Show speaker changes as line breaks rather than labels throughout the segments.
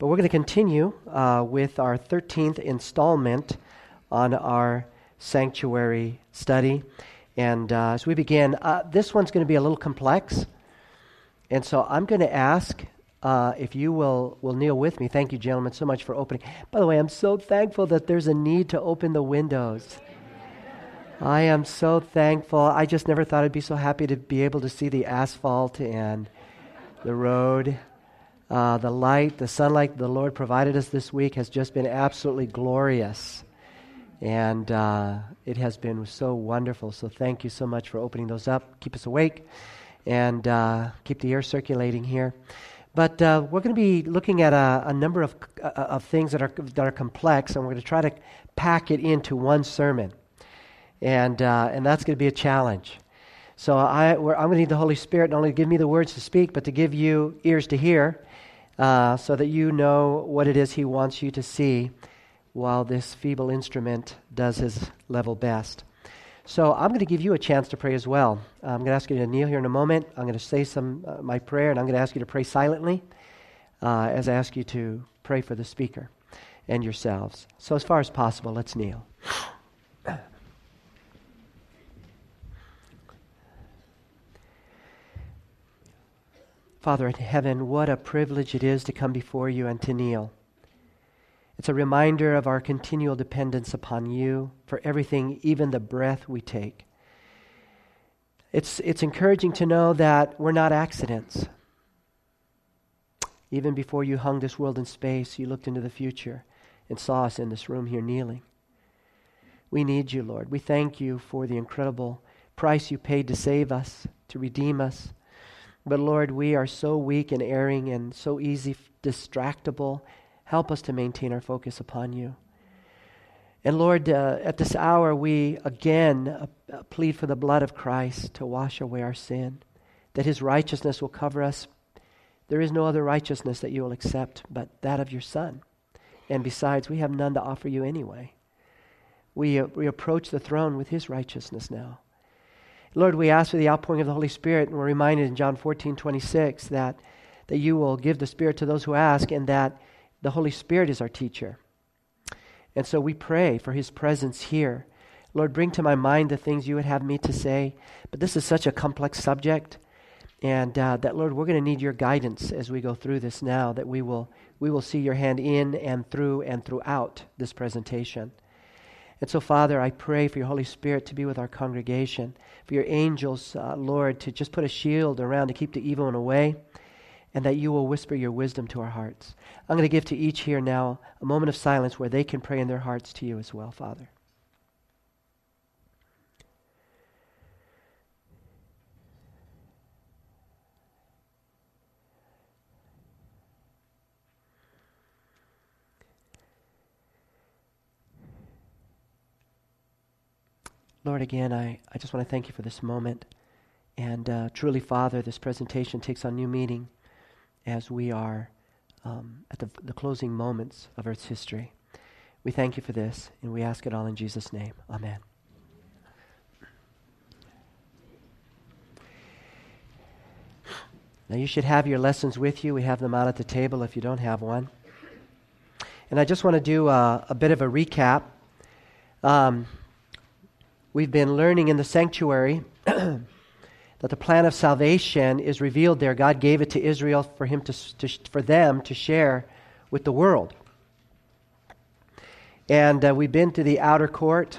But we're going to continue uh, with our 13th installment on our sanctuary study. And uh, as we begin, uh, this one's going to be a little complex. And so I'm going to ask uh, if you will, will kneel with me. Thank you, gentlemen, so much for opening. By the way, I'm so thankful that there's a need to open the windows. I am so thankful. I just never thought I'd be so happy to be able to see the asphalt and the road. Uh, the light, the sunlight the Lord provided us this week has just been absolutely glorious. And uh, it has been so wonderful. So thank you so much for opening those up. Keep us awake and uh, keep the air circulating here. But uh, we're going to be looking at a, a number of, uh, of things that are, that are complex, and we're going to try to pack it into one sermon and uh, and that's going to be a challenge. So I, am going to need the Holy Spirit not only to give me the words to speak, but to give you ears to hear, uh, so that you know what it is He wants you to see, while this feeble instrument does his level best. So I'm going to give you a chance to pray as well. I'm going to ask you to kneel here in a moment. I'm going to say some uh, my prayer, and I'm going to ask you to pray silently uh, as I ask you to pray for the speaker and yourselves. So as far as possible, let's kneel. Father in heaven, what a privilege it is to come before you and to kneel. It's a reminder of our continual dependence upon you for everything, even the breath we take. It's, it's encouraging to know that we're not accidents. Even before you hung this world in space, you looked into the future and saw us in this room here kneeling. We need you, Lord. We thank you for the incredible price you paid to save us, to redeem us. But Lord, we are so weak and erring and so easy distractible. Help us to maintain our focus upon you. And Lord, uh, at this hour, we again uh, uh, plead for the blood of Christ to wash away our sin, that his righteousness will cover us. There is no other righteousness that you will accept but that of your Son. And besides, we have none to offer you anyway. We, uh, we approach the throne with his righteousness now. Lord, we ask for the outpouring of the Holy Spirit, and we're reminded in John 14, 26 that, that you will give the Spirit to those who ask, and that the Holy Spirit is our teacher. And so we pray for his presence here. Lord, bring to my mind the things you would have me to say. But this is such a complex subject. And uh, that, Lord, we're going to need your guidance as we go through this now, that we will, we will see your hand in and through and throughout this presentation. And so, Father, I pray for your Holy Spirit to be with our congregation, for your angels, uh, Lord, to just put a shield around to keep the evil one away, and that you will whisper your wisdom to our hearts. I'm going to give to each here now a moment of silence where they can pray in their hearts to you as well, Father. Lord, again, I, I just want to thank you for this moment. And uh, truly, Father, this presentation takes on new meaning as we are um, at the, the closing moments of Earth's history. We thank you for this, and we ask it all in Jesus' name. Amen. Now, you should have your lessons with you. We have them out at the table if you don't have one. And I just want to do a, a bit of a recap. Um, We've been learning in the sanctuary that the plan of salvation is revealed there. God gave it to Israel for, him to, to for them to share with the world. And uh, we've been to the outer court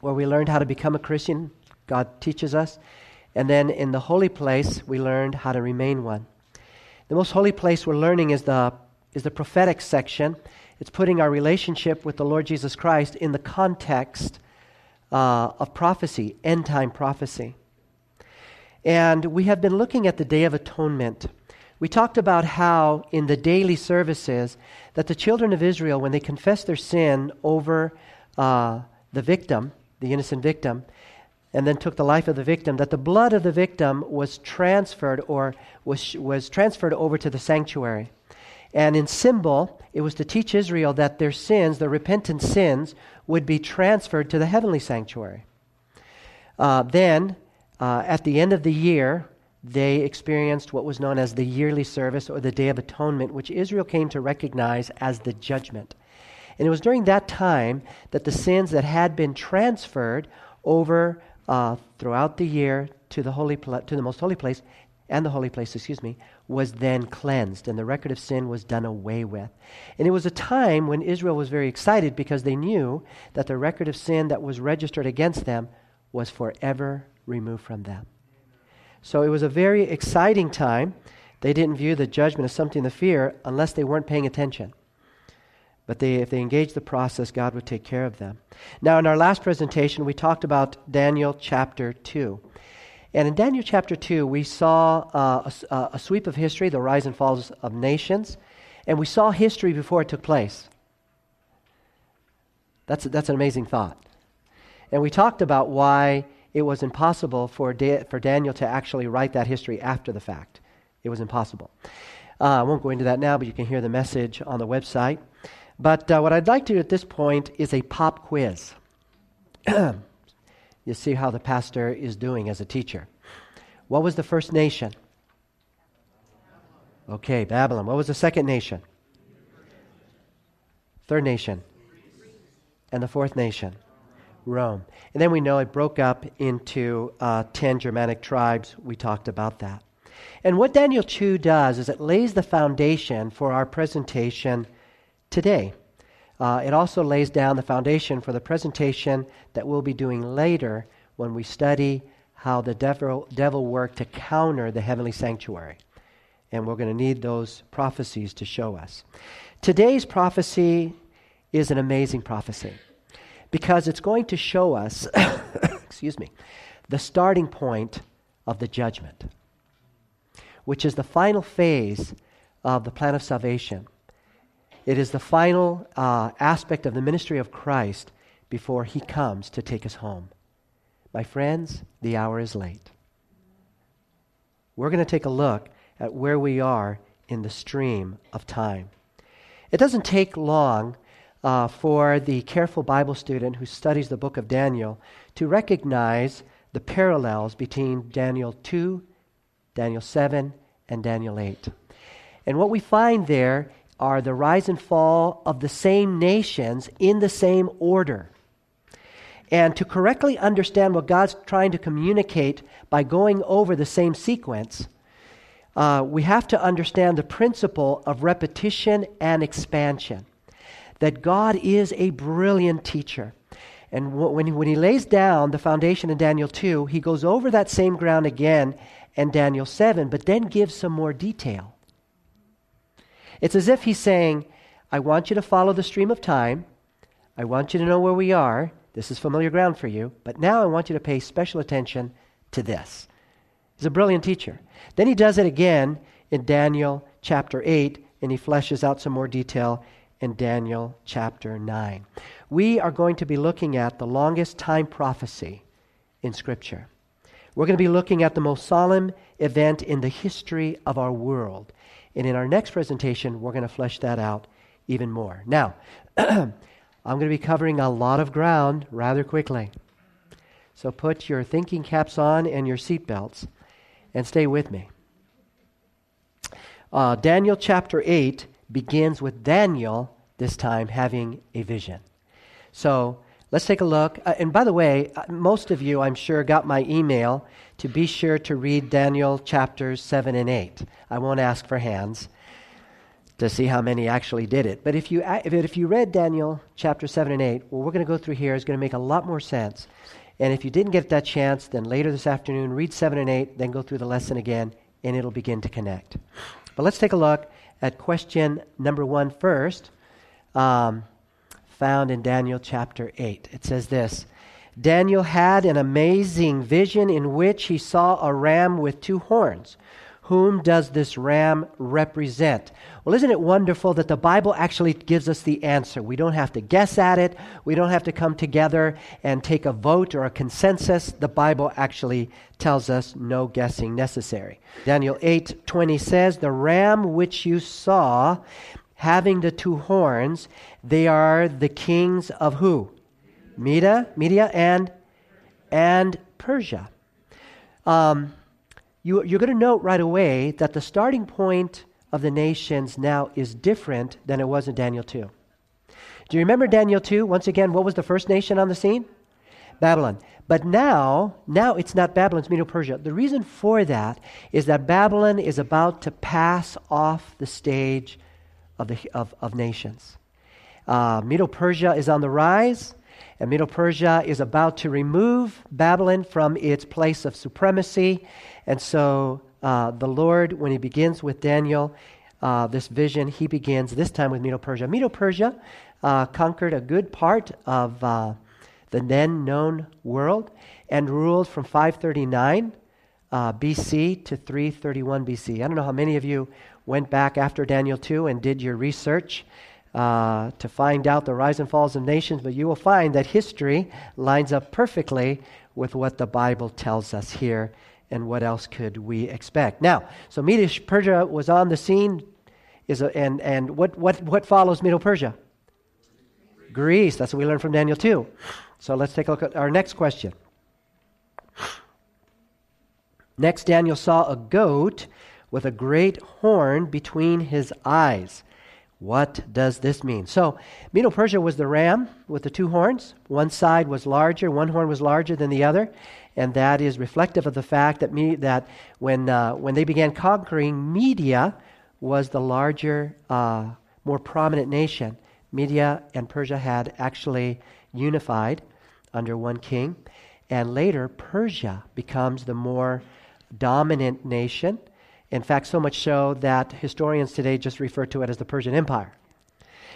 where we learned how to become a Christian. God teaches us. And then in the holy place, we learned how to remain one. The most holy place we're learning is the, is the prophetic section. It's putting our relationship with the Lord Jesus Christ in the context uh, of prophecy, end time prophecy. And we have been looking at the Day of Atonement. We talked about how in the daily services that the children of Israel, when they confessed their sin over uh, the victim, the innocent victim, and then took the life of the victim, that the blood of the victim was transferred or was, was transferred over to the sanctuary. And in symbol, it was to teach Israel that their sins, their repentant sins, would be transferred to the heavenly sanctuary. Uh, then, uh, at the end of the year, they experienced what was known as the yearly service or the Day of Atonement, which Israel came to recognize as the judgment. And it was during that time that the sins that had been transferred over uh, throughout the year to the holy pla- to the most holy place and the holy place, excuse me, was then cleansed, and the record of sin was done away with. And it was a time when Israel was very excited because they knew that the record of sin that was registered against them was forever removed from them. So it was a very exciting time. They didn't view the judgment as something to fear unless they weren't paying attention. But they, if they engaged the process, God would take care of them. Now, in our last presentation, we talked about Daniel chapter 2. And in Daniel chapter 2, we saw uh, a, a sweep of history, the rise and falls of nations, and we saw history before it took place. That's, that's an amazing thought. And we talked about why it was impossible for, da- for Daniel to actually write that history after the fact. It was impossible. Uh, I won't go into that now, but you can hear the message on the website. But uh, what I'd like to do at this point is a pop quiz. you see how the pastor is doing as a teacher. What was the first nation? Okay, Babylon. What was the second nation? Third nation. And the fourth nation? Rome. And then we know it broke up into uh, 10 Germanic tribes. We talked about that. And what Daniel 2 does is it lays the foundation for our presentation today. Uh, it also lays down the foundation for the presentation that we'll be doing later when we study how the devil, devil worked to counter the heavenly sanctuary. And we're going to need those prophecies to show us. Today's prophecy is an amazing prophecy because it's going to show us, excuse me, the starting point of the judgment, which is the final phase of the plan of salvation. It is the final uh, aspect of the ministry of Christ before he comes to take us home. My friends, the hour is late. We're going to take a look at where we are in the stream of time. It doesn't take long uh, for the careful Bible student who studies the book of Daniel to recognize the parallels between Daniel 2, Daniel 7, and Daniel 8. And what we find there are the rise and fall of the same nations in the same order. And to correctly understand what God's trying to communicate by going over the same sequence, uh, we have to understand the principle of repetition and expansion that God is a brilliant teacher. And when he, when he lays down the foundation in Daniel 2, he goes over that same ground again in Daniel 7, but then gives some more detail. It's as if he's saying, I want you to follow the stream of time. I want you to know where we are. This is familiar ground for you. But now I want you to pay special attention to this. He's a brilliant teacher. Then he does it again in Daniel chapter 8, and he fleshes out some more detail in Daniel chapter 9. We are going to be looking at the longest time prophecy in Scripture. We're going to be looking at the most solemn event in the history of our world. And in our next presentation, we're going to flesh that out even more. Now, I'm going to be covering a lot of ground rather quickly. So put your thinking caps on and your seatbelts and stay with me. Uh, Daniel chapter 8 begins with Daniel this time having a vision. So let's take a look. Uh, and by the way, uh, most of you, I'm sure, got my email to be sure to read Daniel chapters 7 and 8. I won't ask for hands to see how many actually did it. But if you, if, you read Daniel chapter 7 and 8, what we're going to go through here is going to make a lot more sense. And if you didn't get that chance, then later this afternoon, read 7 and 8, then go through the lesson again, and it'll begin to connect. But let's take a look at question number one first, um, found in Daniel chapter 8. It says this Daniel had an amazing vision in which he saw a ram with two horns. Whom does this ram represent? Well, isn't it wonderful that the Bible actually gives us the answer? We don't have to guess at it. We don't have to come together and take a vote or a consensus. The Bible actually tells us no guessing necessary. Daniel 8:20 says, "The ram which you saw having the two horns, they are the kings of who? Media, Media and and Persia." Um, you, you're going to note right away that the starting point of the nations now is different than it was in Daniel 2. Do you remember Daniel 2? Once again, what was the first nation on the scene? Babylon. But now, now it's not Babylon, it's Medo-Persia. The reason for that is that Babylon is about to pass off the stage of, the, of, of nations. Uh, Medo-Persia is on the rise, and Medo-Persia is about to remove Babylon from its place of supremacy. And so uh, the Lord, when he begins with Daniel, uh, this vision, he begins this time with Medo-Persia. Medo-Persia uh, conquered a good part of uh, the then known world and ruled from 539 uh, BC to 331 BC. I don't know how many of you went back after Daniel 2 and did your research uh, to find out the rise and falls of nations, but you will find that history lines up perfectly with what the Bible tells us here, and what else could we expect? Now, so Medo Persia was on the scene, is a, and, and what, what, what follows Medo Persia? Greece. That's what we learned from Daniel 2. So let's take a look at our next question. Next, Daniel saw a goat with a great horn between his eyes. What does this mean? So, Medo Persia was the ram with the two horns. One side was larger, one horn was larger than the other, and that is reflective of the fact that, me, that when, uh, when they began conquering, Media was the larger, uh, more prominent nation. Media and Persia had actually unified under one king. And later, Persia becomes the more dominant nation. In fact, so much so that historians today just refer to it as the Persian Empire.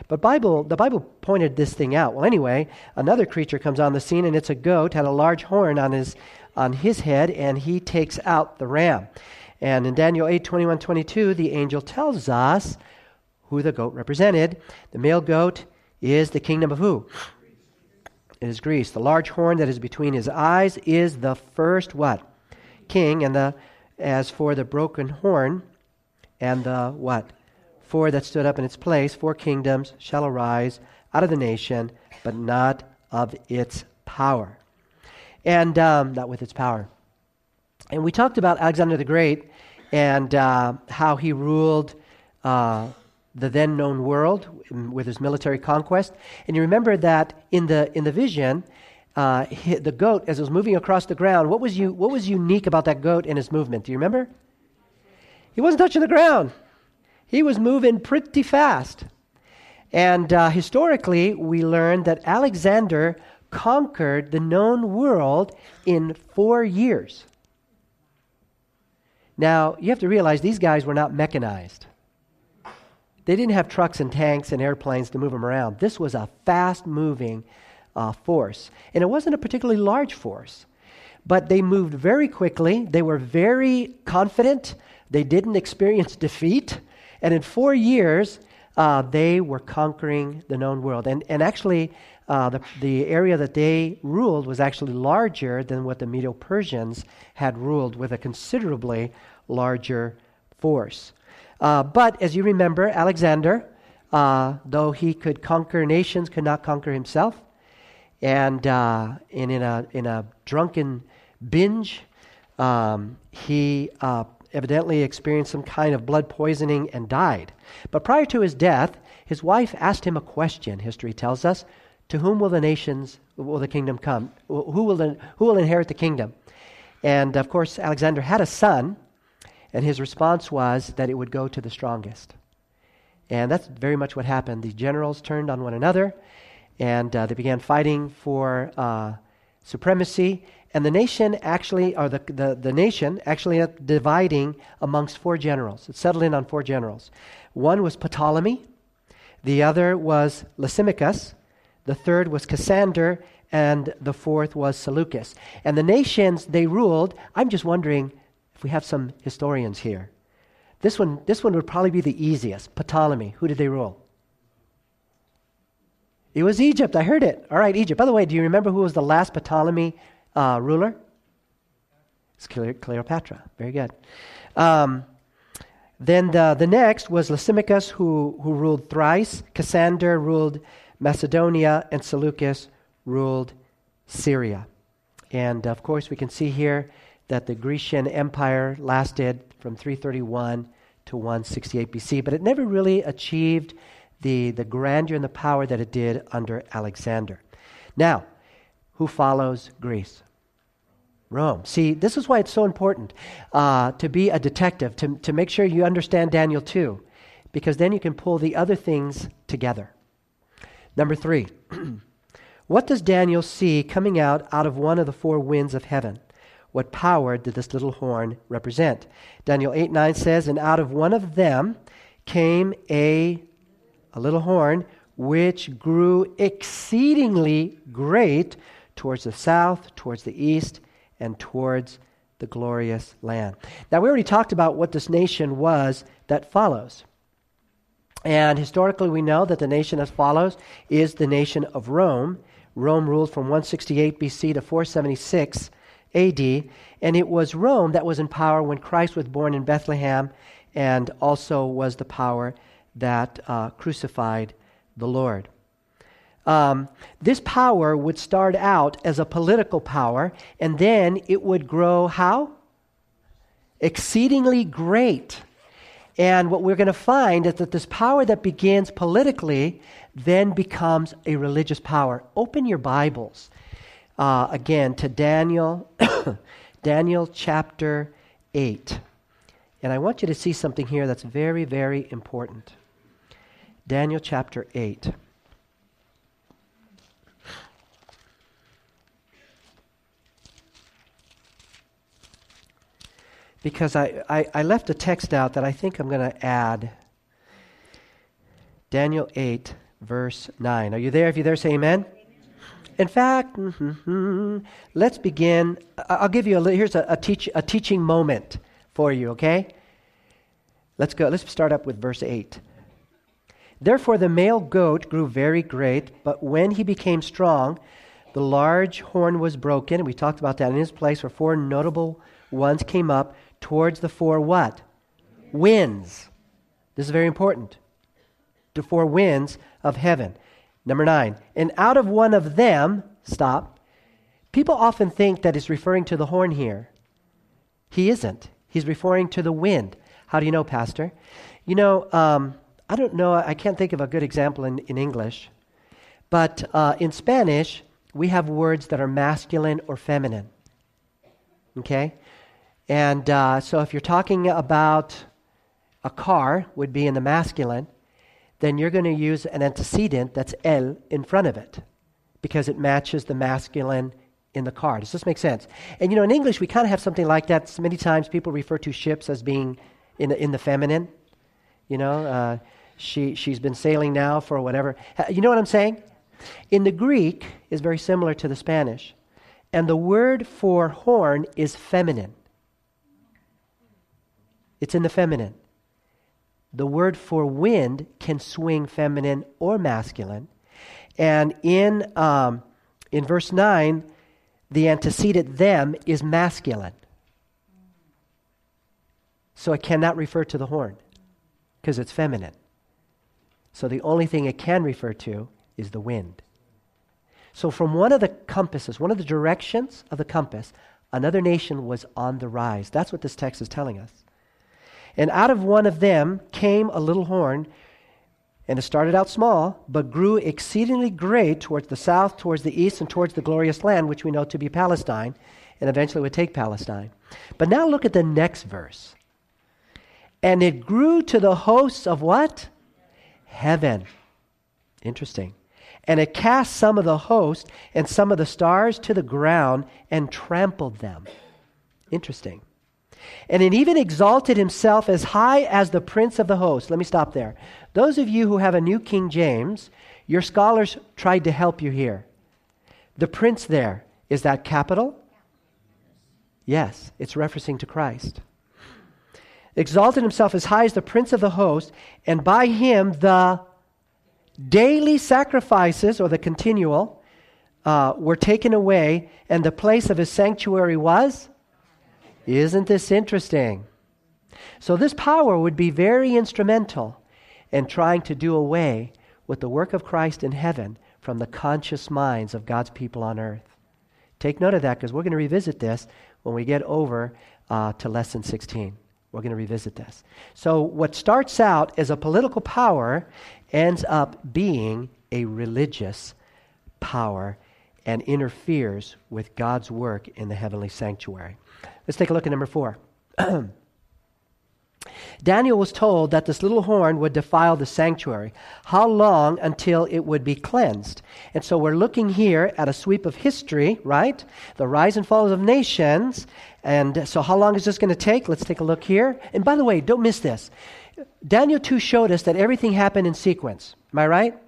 But Bible, the Bible pointed this thing out. Well, anyway, another creature comes on the scene, and it's a goat, had a large horn on his, on his head, and he takes out the ram. And in Daniel 8 21 22, the angel tells us who the goat represented. The male goat is the kingdom of who? It is Greece. The large horn that is between his eyes is the first what? King. And the as for the broken horn and the what? Four that stood up in its place, four kingdoms shall arise out of the nation, but not of its power. And um, not with its power. And we talked about Alexander the Great and uh, how he ruled uh, the then known world with his military conquest. And you remember that in the, in the vision, uh, the goat, as it was moving across the ground, what was, you, what was unique about that goat and his movement? Do you remember? He wasn't touching the ground, he was moving pretty fast. And uh, historically, we learned that Alexander conquered the known world in four years. Now, you have to realize these guys were not mechanized. They didn't have trucks and tanks and airplanes to move them around. This was a fast moving uh, force. And it wasn't a particularly large force, but they moved very quickly. They were very confident. They didn't experience defeat. And in four years, uh, they were conquering the known world. And, and actually, uh, the, the area that they ruled was actually larger than what the Medo Persians had ruled, with a considerably larger force. Uh, but as you remember, Alexander, uh, though he could conquer nations, could not conquer himself. And, uh, and in, a, in a drunken binge, um, he uh, evidently experienced some kind of blood poisoning and died. But prior to his death, his wife asked him a question, history tells us To whom will the nations, will the kingdom come? Who will, the, who will inherit the kingdom? And of course, Alexander had a son and his response was that it would go to the strongest. And that's very much what happened. The generals turned on one another and uh, they began fighting for uh, supremacy. And the nation actually, or the, the, the nation actually dividing amongst four generals. It settled in on four generals. One was Ptolemy, the other was Lysimachus, the third was Cassander, and the fourth was Seleucus. And the nations they ruled, I'm just wondering, if we have some historians here, this one, this one would probably be the easiest. Ptolemy. Who did they rule? It was Egypt. I heard it. All right, Egypt. By the way, do you remember who was the last Ptolemy uh, ruler? It's Cleopatra. Very good. Um, then the, the next was Lysimachus, who, who ruled Thrace. Cassander ruled Macedonia, and Seleucus ruled Syria. And of course, we can see here that the Grecian Empire lasted from 331 to 168 BC, but it never really achieved the, the grandeur and the power that it did under Alexander. Now, who follows Greece? Rome. See, this is why it's so important uh, to be a detective, to, to make sure you understand Daniel 2, because then you can pull the other things together. Number three, what does Daniel see coming out out of one of the four winds of heaven? What power did this little horn represent? Daniel 8 9 says, And out of one of them came a, a little horn which grew exceedingly great towards the south, towards the east, and towards the glorious land. Now, we already talked about what this nation was that follows. And historically, we know that the nation as follows is the nation of Rome. Rome ruled from 168 BC to 476 AD. And it was Rome that was in power when Christ was born in Bethlehem and also was the power that uh, crucified the Lord. Um, this power would start out as a political power, and then it would grow how? Exceedingly great. And what we're going to find is that this power that begins politically then becomes a religious power. Open your Bibles uh, again to Daniel, Daniel chapter 8. And I want you to see something here that's very, very important. Daniel chapter 8. because I, I, I, left a text out that I think I'm going to add. Daniel 8, verse 9. Are you there? If you're there, say amen. In fact, let's begin. I'll give you a here's a, a, teach, a teaching moment for you, okay? Let's go. Let's start up with verse 8. Therefore, the male goat grew very great, but when he became strong, the large horn was broken. And we talked about that in his place, where four notable ones came up towards the four what? Winds. This is very important. The four winds of heaven. Number nine. And out of one of them, stop. People often think that he's referring to the horn here. He isn't. He's referring to the wind. How do you know, Pastor? You know, um, I don't know, I can't think of a good example in, in English, but uh, in Spanish, we have words that are masculine or feminine. Okay? And uh, so if you're talking about a car, would be in the masculine, then you're going to use an antecedent that's el in front of it because it matches the masculine in the car. Does this make sense? And you know, in English, we kind of have something like that. Many times people refer to ships as being in the, in the feminine. You know, uh, she, she's been sailing now for whatever. You know what I'm saying? In the Greek is very similar to the Spanish. And the word for horn is feminine. It's in the feminine. The word for wind can swing feminine or masculine. And in, um, in verse 9, the antecedent them is masculine. So it cannot refer to the horn because it's feminine. So the only thing it can refer to is the wind. So, from one of the compasses, one of the directions of the compass, another nation was on the rise. That's what this text is telling us. And out of one of them came a little horn, and it started out small, but grew exceedingly great towards the south, towards the east, and towards the glorious land, which we know to be Palestine, and eventually would take Palestine. But now look at the next verse. And it grew to the hosts of what? Heaven. Interesting. And it cast some of the host and some of the stars to the ground and trampled them. Interesting. And it even exalted himself as high as the prince of the host. Let me stop there. Those of you who have a New King James, your scholars tried to help you here. The prince there, is that capital? Yes, it's referencing to Christ. Exalted himself as high as the prince of the host, and by him the daily sacrifices, or the continual, uh, were taken away, and the place of his sanctuary was isn't this interesting? So, this power would be very instrumental in trying to do away with the work of Christ in heaven from the conscious minds of God's people on earth. Take note of that because we're going to revisit this when we get over uh, to lesson 16. We're going to revisit this. So, what starts out as a political power ends up being a religious power and interferes with God's work in the heavenly sanctuary. Let's take a look at number four. Daniel was told that this little horn would defile the sanctuary. How long until it would be cleansed? And so we're looking here at a sweep of history, right? The rise and fall of nations. And so, how long is this going to take? Let's take a look here. And by the way, don't miss this. Daniel 2 showed us that everything happened in sequence. Am I right?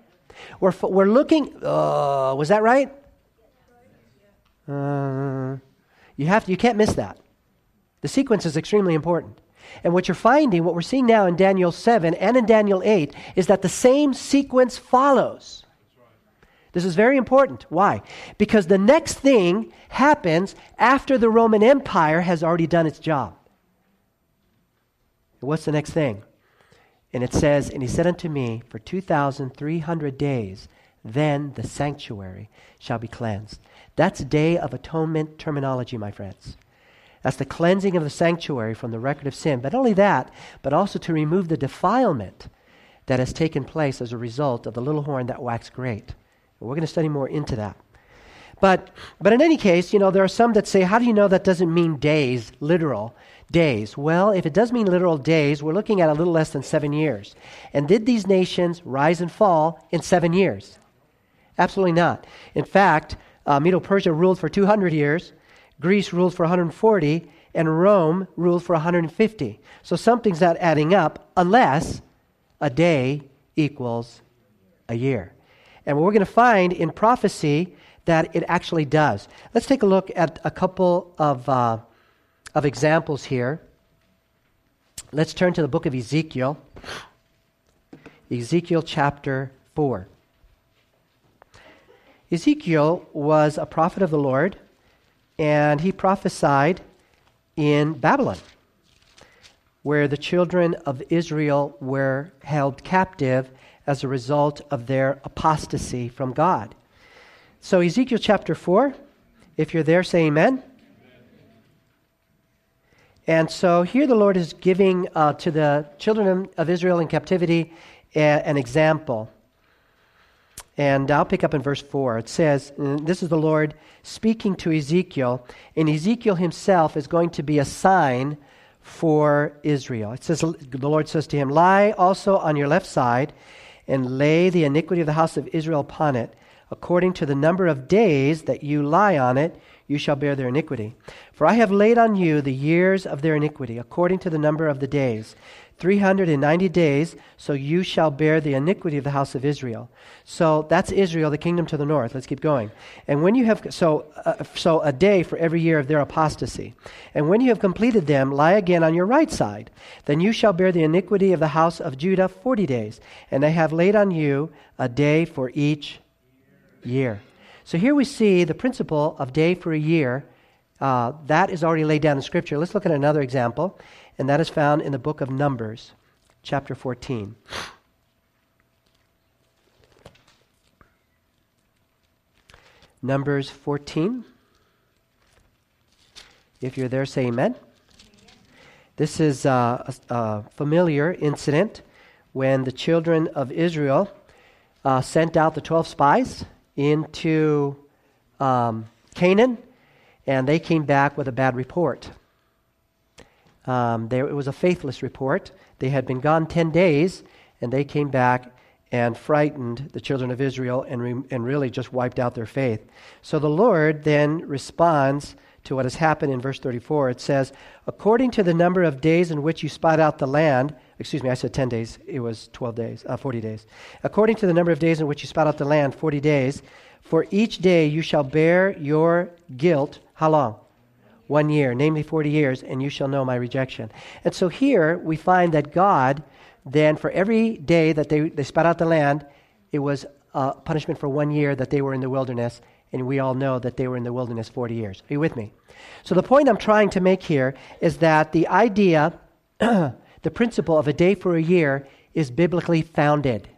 We're, we're looking, uh, was that right? Uh, you, have to, you can't miss that. The sequence is extremely important. And what you're finding, what we're seeing now in Daniel 7 and in Daniel 8, is that the same sequence follows. This is very important. Why? Because the next thing happens after the Roman Empire has already done its job. what's the next thing? And it says, And he said unto me, For 2,300 days, then the sanctuary shall be cleansed. That's Day of Atonement terminology, my friends. That's the cleansing of the sanctuary from the record of sin. But only that, but also to remove the defilement that has taken place as a result of the little horn that waxed great. We're going to study more into that. But, but in any case, you know, there are some that say, how do you know that doesn't mean days, literal days? Well, if it does mean literal days, we're looking at a little less than seven years. And did these nations rise and fall in seven years? Absolutely not. In fact, uh, Medo Persia ruled for 200 years, Greece ruled for 140, and Rome ruled for 150. So something's not adding up unless a day equals a year. And we're going to find in prophecy that it actually does. Let's take a look at a couple of, uh, of examples here. Let's turn to the book of Ezekiel, Ezekiel chapter 4. Ezekiel was a prophet of the Lord, and he prophesied in Babylon, where the children of Israel were held captive as a result of their apostasy from God. So, Ezekiel chapter 4, if you're there, say amen. And so here the Lord is giving uh, to the children of Israel in captivity a, an example. And I'll pick up in verse 4. It says, This is the Lord speaking to Ezekiel, and Ezekiel himself is going to be a sign for Israel. It says, The Lord says to him, Lie also on your left side, and lay the iniquity of the house of Israel upon it. According to the number of days that you lie on it, you shall bear their iniquity. For I have laid on you the years of their iniquity, according to the number of the days. 390 days, so you shall bear the iniquity of the house of Israel. So that's Israel, the kingdom to the north. Let's keep going. And when you have, so, uh, so a day for every year of their apostasy. And when you have completed them, lie again on your right side. Then you shall bear the iniquity of the house of Judah 40 days. And they have laid on you a day for each year. So here we see the principle of day for a year. Uh, that is already laid down in Scripture. Let's look at another example and that is found in the book of Numbers, chapter 14. Numbers 14. If you're there, say amen. This is a, a, familiar incident when the children of Israel uh, sent out the 12 spies into um, Canaan, and they came back with a bad report. Um, it was a faithless report. They had been gone 10 days, and they came back and frightened the children of Israel and, re, and really just wiped out their faith. So the Lord then responds to what has happened in verse 34. It says, According to the number of days in which you spied out the land, excuse me, I said 10 days, it was 12 days, uh, 40 days. According to the number of days in which you spied out the land, 40 days, for each day you shall bear your guilt. How long? One year, namely 40 years, and you shall know my rejection. And so here we find that God, then, for every day that they, they spat out the land, it was a punishment for one year that they were in the wilderness, and we all know that they were in the wilderness 40 years. Are you with me? So the point I'm trying to make here is that the idea, the principle of a day for a year, is biblically founded.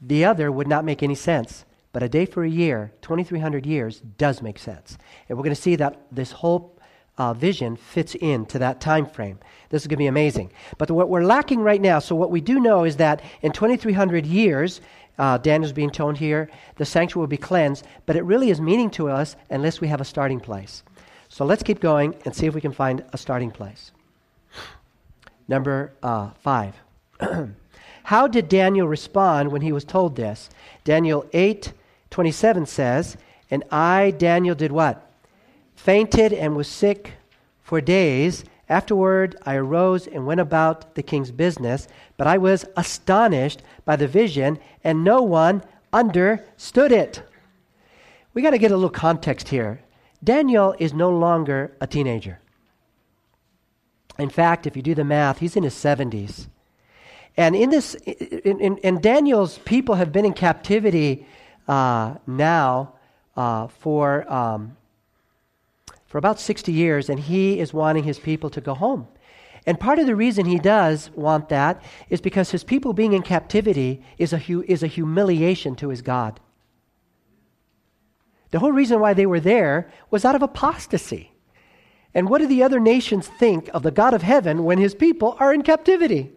The other would not make any sense But a day for a year, 2,300 years, does make sense. And we're going to see that this whole uh, vision fits into that time frame. This is going to be amazing. But what we're lacking right now, so what we do know is that in 2,300 years, uh, Daniel's being told here, the sanctuary will be cleansed, but it really is meaning to us unless we have a starting place. So let's keep going and see if we can find a starting place. Number uh, five. How did Daniel respond when he was told this? Daniel 8 27 says, And I, Daniel, did what? Fainted and was sick for days. Afterward, I arose and went about the king's business, but I was astonished by the vision, and no one understood it. We got to get a little context here. Daniel is no longer a teenager. In fact, if you do the math, he's in his 70s. And in this, in, in, in Daniel's people have been in captivity uh, now uh, for, um, for about 60 years, and he is wanting his people to go home. And part of the reason he does want that is because his people being in captivity is a, hu- is a humiliation to his God. The whole reason why they were there was out of apostasy. And what do the other nations think of the God of heaven when his people are in captivity?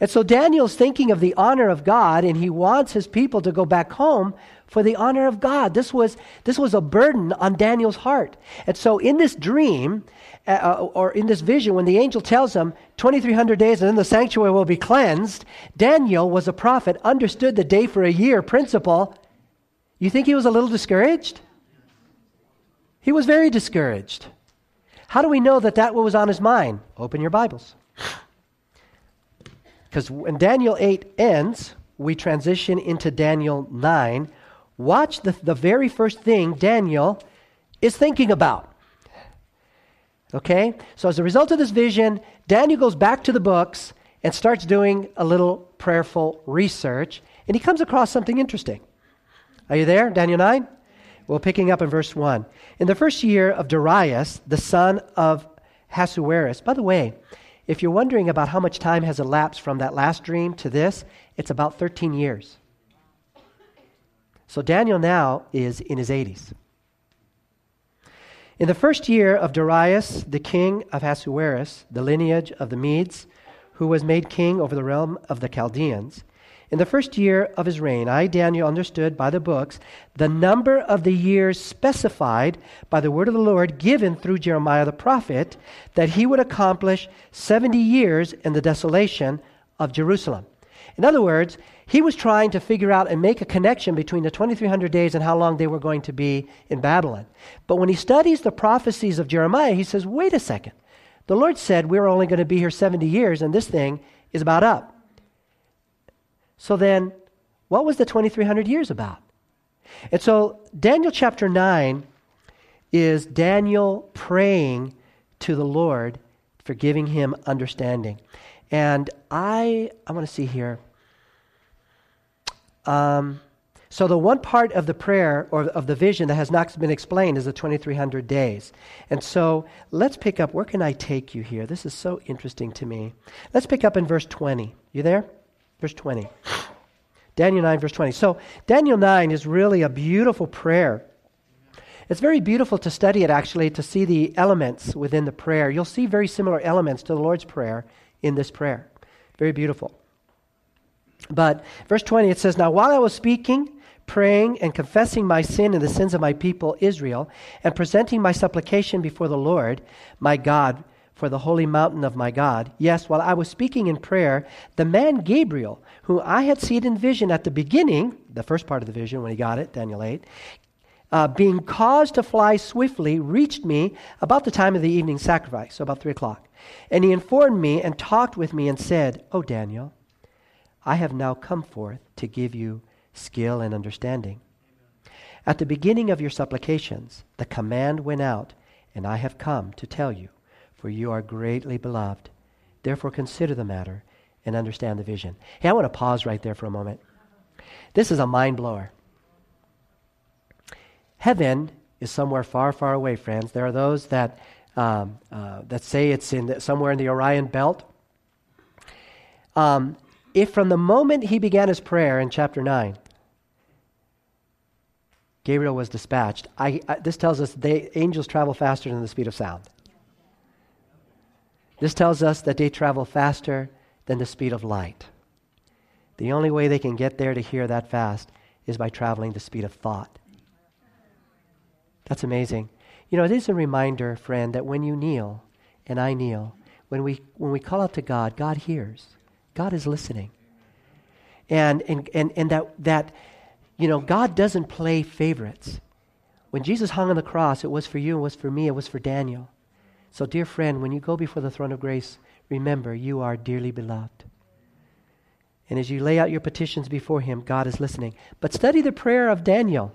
And so Daniel's thinking of the honor of God, and he wants his people to go back home for the honor of God. This was, this was a burden on Daniel's heart. And so in this dream, uh, uh or in this vision, when the angel tells him 2,300 days and then the sanctuary will be cleansed, Daniel was a prophet, understood the day for a year principle. You think he was a little discouraged? He was very discouraged. How do we know that that was on his mind? Open your Bibles. Because when Daniel 8 ends, we transition into Daniel 9. Watch the, the very first thing Daniel is thinking about. Okay? So, as a result of this vision, Daniel goes back to the books and starts doing a little prayerful research, and he comes across something interesting. Are you there? Daniel 9? Well, picking up in verse 1. In the first year of Darius, the son of Ahasuerus, by the way, if you're wondering about how much time has elapsed from that last dream to this, it's about 13 years. So Daniel now is in his 80s. In the first year of Darius, the king of Ahasuerus, the lineage of the Medes, who was made king over the realm of the Chaldeans, in the first year of his reign, I, Daniel, understood by the books the number of the years specified by the word of the Lord given through Jeremiah the prophet, that he would accomplish 70 years in the desolation of Jerusalem. In other words, he was trying to figure out and make a connection between the 2300 days and how long they were going to be in Babylon. But when he studies the prophecies of Jeremiah, he says, wait a second. The Lord said we're only going to be here 70 years, and this thing is about up. So then, what was the 2300 years about? And so, Daniel chapter 9 is Daniel praying to the Lord for giving him understanding. And I, I want to see here. Um, so, the one part of the prayer or of the vision that has not been explained is the 2300 days. And so, let's pick up. Where can I take you here? This is so interesting to me. Let's pick up in verse 20. You there? Verse 20. Daniel 9, verse 20. So, Daniel 9 is really a beautiful prayer. It's very beautiful to study it, actually, to see the elements within the prayer. You'll see very similar elements to the Lord's Prayer in this prayer. Very beautiful. But, verse 20, it says, Now while I was speaking, praying, and confessing my sin and the sins of my people Israel, and presenting my supplication before the Lord, my God, for the holy mountain of my God. Yes, while I was speaking in prayer, the man Gabriel, who I had seen in vision at the beginning, the first part of the vision when he got it, Daniel 8, uh, being caused to fly swiftly, reached me about the time of the evening sacrifice, so about 3 o'clock. And he informed me and talked with me and said, O Daniel, I have now come forth to give you skill and understanding. At the beginning of your supplications, the command went out, and I have come to tell you for you are greatly beloved. Therefore, consider the matter and understand the vision. Hey, I want to pause right there for a moment. This is a mind blower. Heaven is somewhere far, far away, friends. There are those that, um, uh, that say it's in the, somewhere in the Orion belt. Um, if from the moment he began his prayer in chapter 9, Gabriel was dispatched. I, I, this tells us they, angels travel faster than the speed of sound. This tells us that they travel faster than the speed of light. The only way they can get there to hear that fast is by traveling the speed of thought. That's amazing. You know, it is a reminder, friend, that when you kneel and I kneel, when we, when we call out to God, God hears. God is listening. And, and, and, and that, that, you know, God doesn't play favorites. When Jesus hung on the cross, it was for you, it was for me, it was for Daniel. So, dear friend, when you go before the throne of grace, remember you are dearly beloved. And as you lay out your petitions before Him, God is listening. But study the prayer of Daniel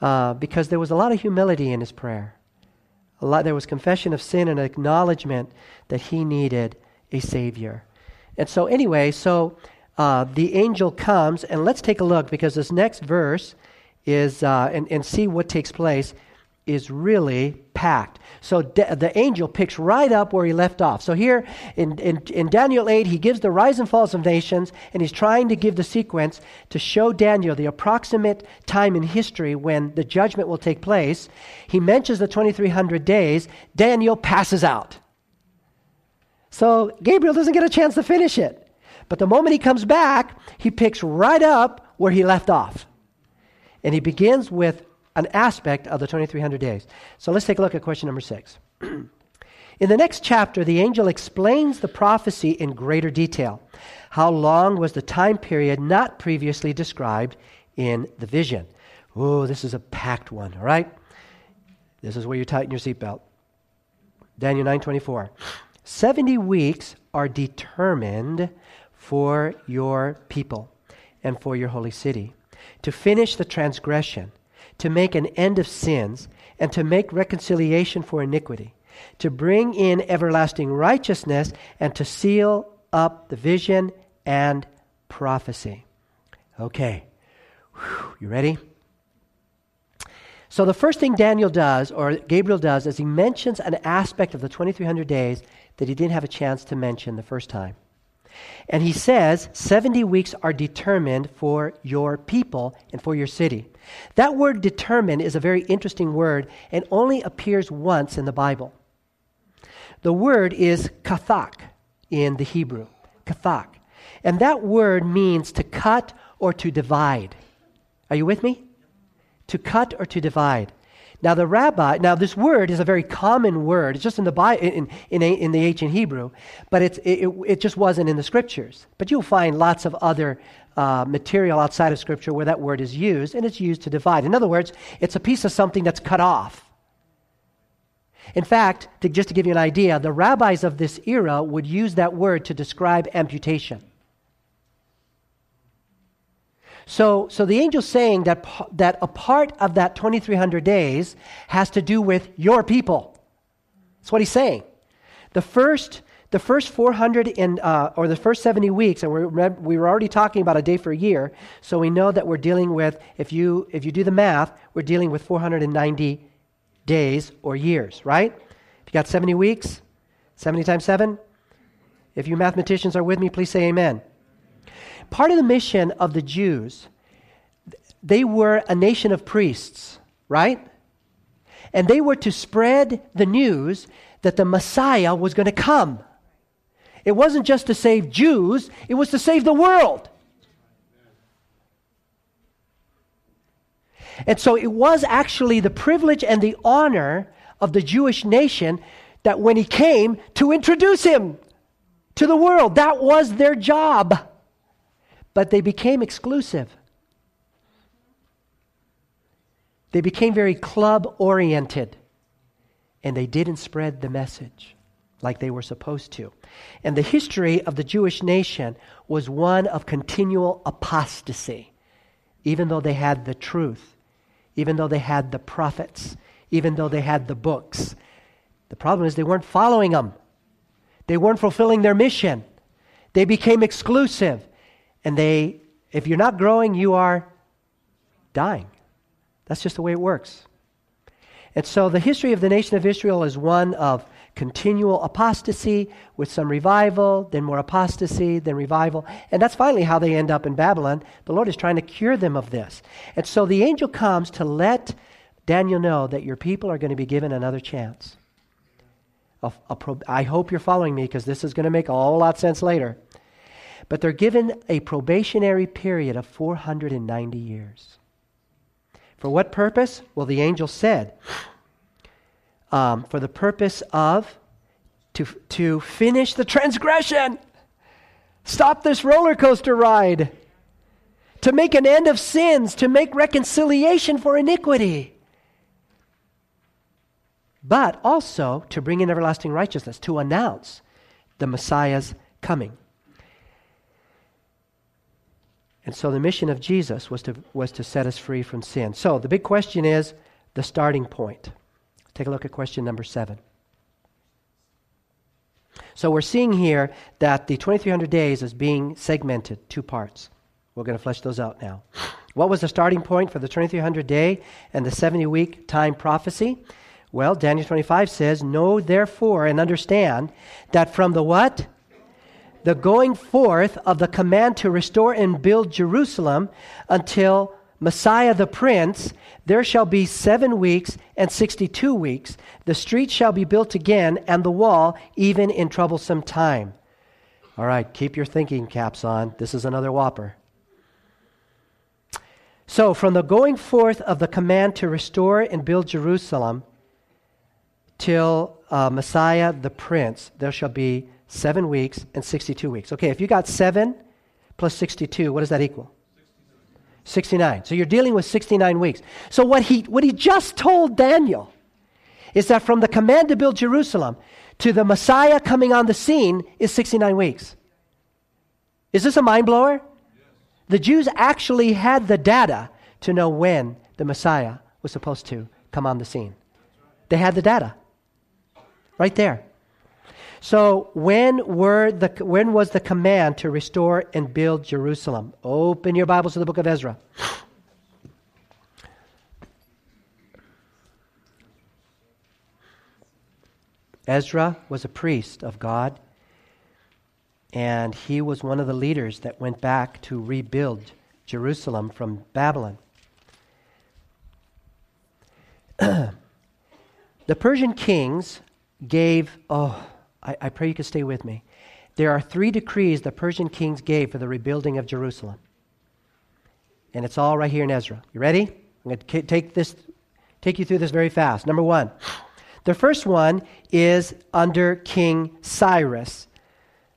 uh, because there was a lot of humility in his prayer. A lot, there was confession of sin and acknowledgement that he needed a Savior. And so, anyway, so uh, the angel comes, and let's take a look because this next verse is, uh, and, and see what takes place is really packed. So the angel picks right up where he left off. So here in, in, in, Daniel 8, he gives the rise and falls of nations, and he's trying to give the sequence to show Daniel the approximate time in history when the judgment will take place. He mentions the 2300 days. Daniel passes out. So Gabriel doesn't get a chance to finish it. But the moment he comes back, he picks right up where he left off. And he begins with an aspect of the 2300 days. So let's take a look at question number six. in the next chapter, the angel explains the prophecy in greater detail. How long was the time period not previously described in the vision? Oh, this is a packed one, all right? This is where you tighten your seatbelt. Daniel 9:24. 70 weeks are determined for your people and for your holy city to finish the transgression to make an end of sins, and to make reconciliation for iniquity, to bring in everlasting righteousness, and to seal up the vision and prophecy. Okay, Whew. you ready? So, the first thing Daniel does, or Gabriel does, is he mentions an aspect of the 2300 days that he didn't have a chance to mention the first time. And he says 70 weeks are determined for your people and for your city. That word determine is a very interesting word and only appears once in the Bible. The word is kathak in the Hebrew. Kathak. And that word means to cut or to divide. Are you with me? To cut or to divide. Now, the rabbi, now this word is a very common word. It's just in the, Bible, in, in, in the ancient Hebrew, but it's, it, it just wasn't in the scriptures. But you'll find lots of other uh, material outside of scripture where that word is used, and it's used to divide. In other words, it's a piece of something that's cut off. In fact, to, just to give you an idea, the rabbis of this era would use that word to describe amputation. So, so the angel's saying that, that a part of that 2,300 days has to do with your people. That's what he's saying. The first, the first 400 in, uh, or the first 70 weeks, and we're, we were already talking about a day for a year, so we know that we're dealing with, if you, if you do the math, we're dealing with 490 days or years, right? If you got 70 weeks, 70 times 7? If you mathematicians are with me, please say amen. Part of the mission of the Jews, they were a nation of priests, right? And they were to spread the news that the Messiah was going to come. It wasn't just to save Jews, it was to save the world. And so it was actually the privilege and the honor of the Jewish nation that when he came to introduce him to the world, that was their job but they became exclusive. They became very club oriented, and they didn't spread the message like they were supposed to. And the history of the Jewish nation was one of continual apostasy, even though they had the truth, even though they had the prophets, even though they had the books. The problem is they weren't following them, they weren't fulfilling their mission. They became exclusive and they, if you're not growing, you are dying. That's just the way it works. And so the history of the nation of Israel is one of continual apostasy with some revival, then more apostasy, then revival. And that's finally how they end up in Babylon. The Lord is trying to cure them of this. And so the angel comes to let Daniel know that your people are going to be given another chance. A, a pro, I hope you're following me because this is going to make a whole lot sense later. But they're given a probationary period of 490 years. For what purpose? Well, the angel said, um, for the purpose of to, to finish the transgression, stop this roller coaster ride, to make an end of sins, to make reconciliation for iniquity, but also to bring in everlasting righteousness, to announce the Messiah's coming. And so the mission of Jesus was to, was to set us free from sin. So the big question is the starting point. Take a look at question number seven. So we're seeing here that the 2300 days is being segmented, two parts. We're going to flesh those out now. What was the starting point for the 2300 day and the 70 week time prophecy? Well, Daniel 25 says, Know therefore and understand that from the what? The going forth of the command to restore and build Jerusalem until Messiah the Prince, there shall be seven weeks and sixty two weeks. The street shall be built again, and the wall, even in troublesome time. All right, keep your thinking caps on. This is another whopper. So, from the going forth of the command to restore and build Jerusalem till uh, Messiah the Prince, there shall be seven weeks, and 62 weeks. Okay, if you got seven plus 62, what does that equal? 69. So you're dealing with 69 weeks. So what he, what he just told Daniel is that from the command to build Jerusalem to the Messiah coming on the scene is 69 weeks. Is this a mind blower? Yes. The Jews actually had the data to know when the Messiah was supposed to come on the scene. They had the data right there. So when were the when was the command to restore and build Jerusalem? Open your Bibles to the book of Ezra. Ezra was a priest of God, and he was one of the leaders that went back to rebuild Jerusalem from Babylon. the Persian kings gave, oh, I, I pray you can stay with me. There are three decrees the Persian kings gave for the rebuilding of Jerusalem. And it's all right here in Ezra. You ready? I'm going to take this take you through this very fast. Number 1. The first one is under King Cyrus.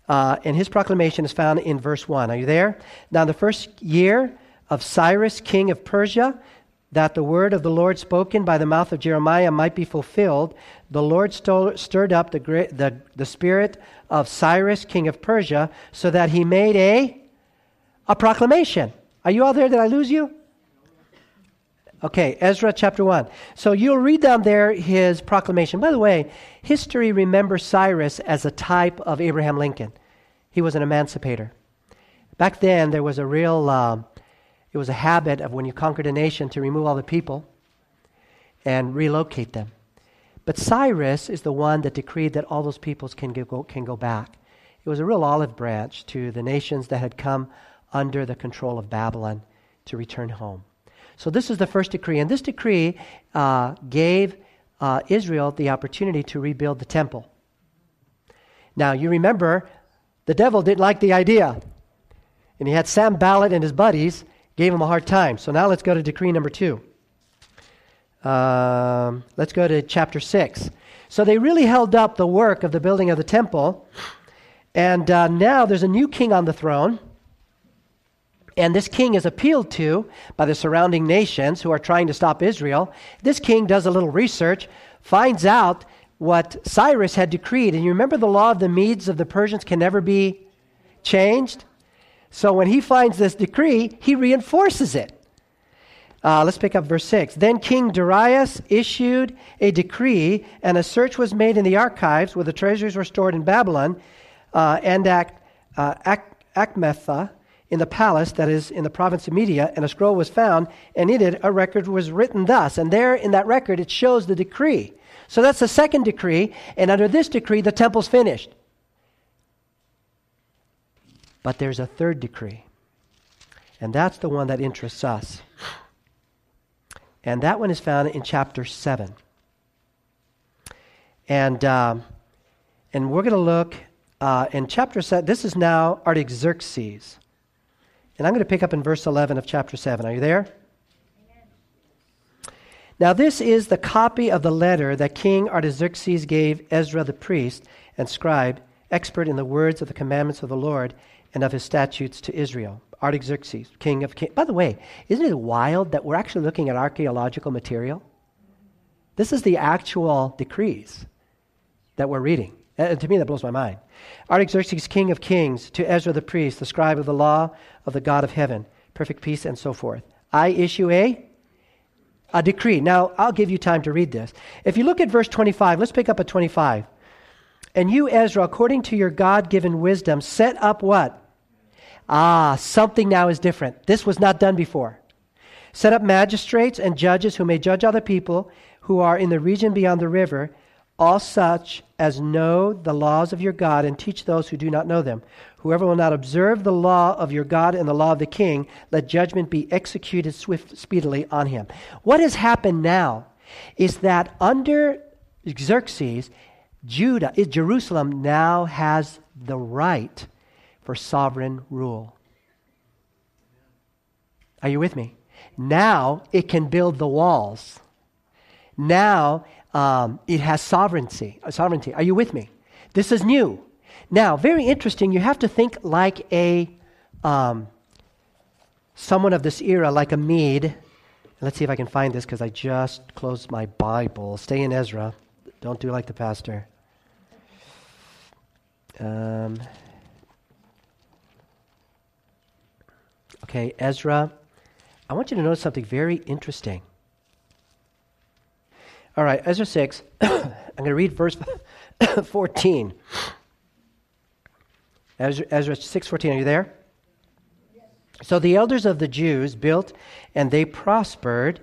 Uh, and his proclamation is found in verse 1. Are you there? Now, the first year of Cyrus, king of Persia, that the word of the Lord spoken by the mouth of Jeremiah might be fulfilled, the Lord stirred up the, the, the spirit of Cyrus, king of Persia, so that he made a, a proclamation. Are you all there? Did I lose you? Okay, Ezra chapter 1. So you'll read down there his proclamation. By the way, history remembers Cyrus as a type of Abraham Lincoln. He was an emancipator. Back then, there was a real um, it was a habit of when you conquered a nation to remove all the people and relocate them. But Cyrus is the one that decreed that all those peoples can go, can go back. It was a real olive branch to the nations that had come under the control of Babylon to return home. So, this is the first decree. And this decree uh, gave uh, Israel the opportunity to rebuild the temple. Now, you remember, the devil didn't like the idea. And he had Sanballat and his buddies gave him a hard time. So now let's go to decree number two. Um, let's go to chapter 6. So they really held up the work of the building of the temple. And uh, now there's a new king on the throne. And this king is appealed to by the surrounding nations who are trying to stop Israel. This king does a little research, finds out what Cyrus had decreed. And you remember the law of the Medes of the Persians can never be changed? So when he finds this decree, he reinforces it. Uh, let's pick up verse 6. Then King Darius issued a decree, and a search was made in the archives where the treasures were stored in Babylon uh, and at uh, Achmetha in the palace that is in the province of Media, and a scroll was found, and in it a record was written thus. And there in that record it shows the decree. So that's the second decree, and under this decree, the temple's finished. But there's a third decree, and that's the one that interests us. And that one is found in chapter 7. And, um, and we're going to look uh, in chapter 7. This is now Artaxerxes. And I'm going to pick up in verse 11 of chapter 7. Are you there? Now, this is the copy of the letter that King Artaxerxes gave Ezra the priest and scribe, expert in the words of the commandments of the Lord and of his statutes to Israel. Artaxerxes, king of kings. By the way, isn't it wild that we're actually looking at archaeological material? This is the actual decrees that we're reading. And uh, to me, that blows my mind. Artaxerxes, king of kings, to Ezra the priest, the scribe of the law of the God of heaven, perfect peace, and so forth. I issue a a decree. Now, I'll give you time to read this. If you look at verse 25, let's pick up at 25. And you, Ezra, according to your God given wisdom, set up what? Ah, something now is different. This was not done before. Set up magistrates and judges who may judge other people who are in the region beyond the river, all such as know the laws of your God, and teach those who do not know them. Whoever will not observe the law of your God and the law of the king, let judgment be executed swift, speedily on him. What has happened now is that under Xerxes, Judah, Jerusalem now has the right for sovereign rule. Are you with me? Now it can build the walls. Now um, it has sovereignty. Sovereignty. Are you with me? This is new. Now, very interesting. You have to think like a um, someone of this era, like a Mede. Let's see if I can find this because I just closed my Bible. Stay in Ezra. Don't do like the pastor. Um, okay, Ezra. I want you to notice something very interesting. All right, Ezra 6. I'm going to read verse 14. Ezra, Ezra 6:14, are you there? So the elders of the Jews built and they prospered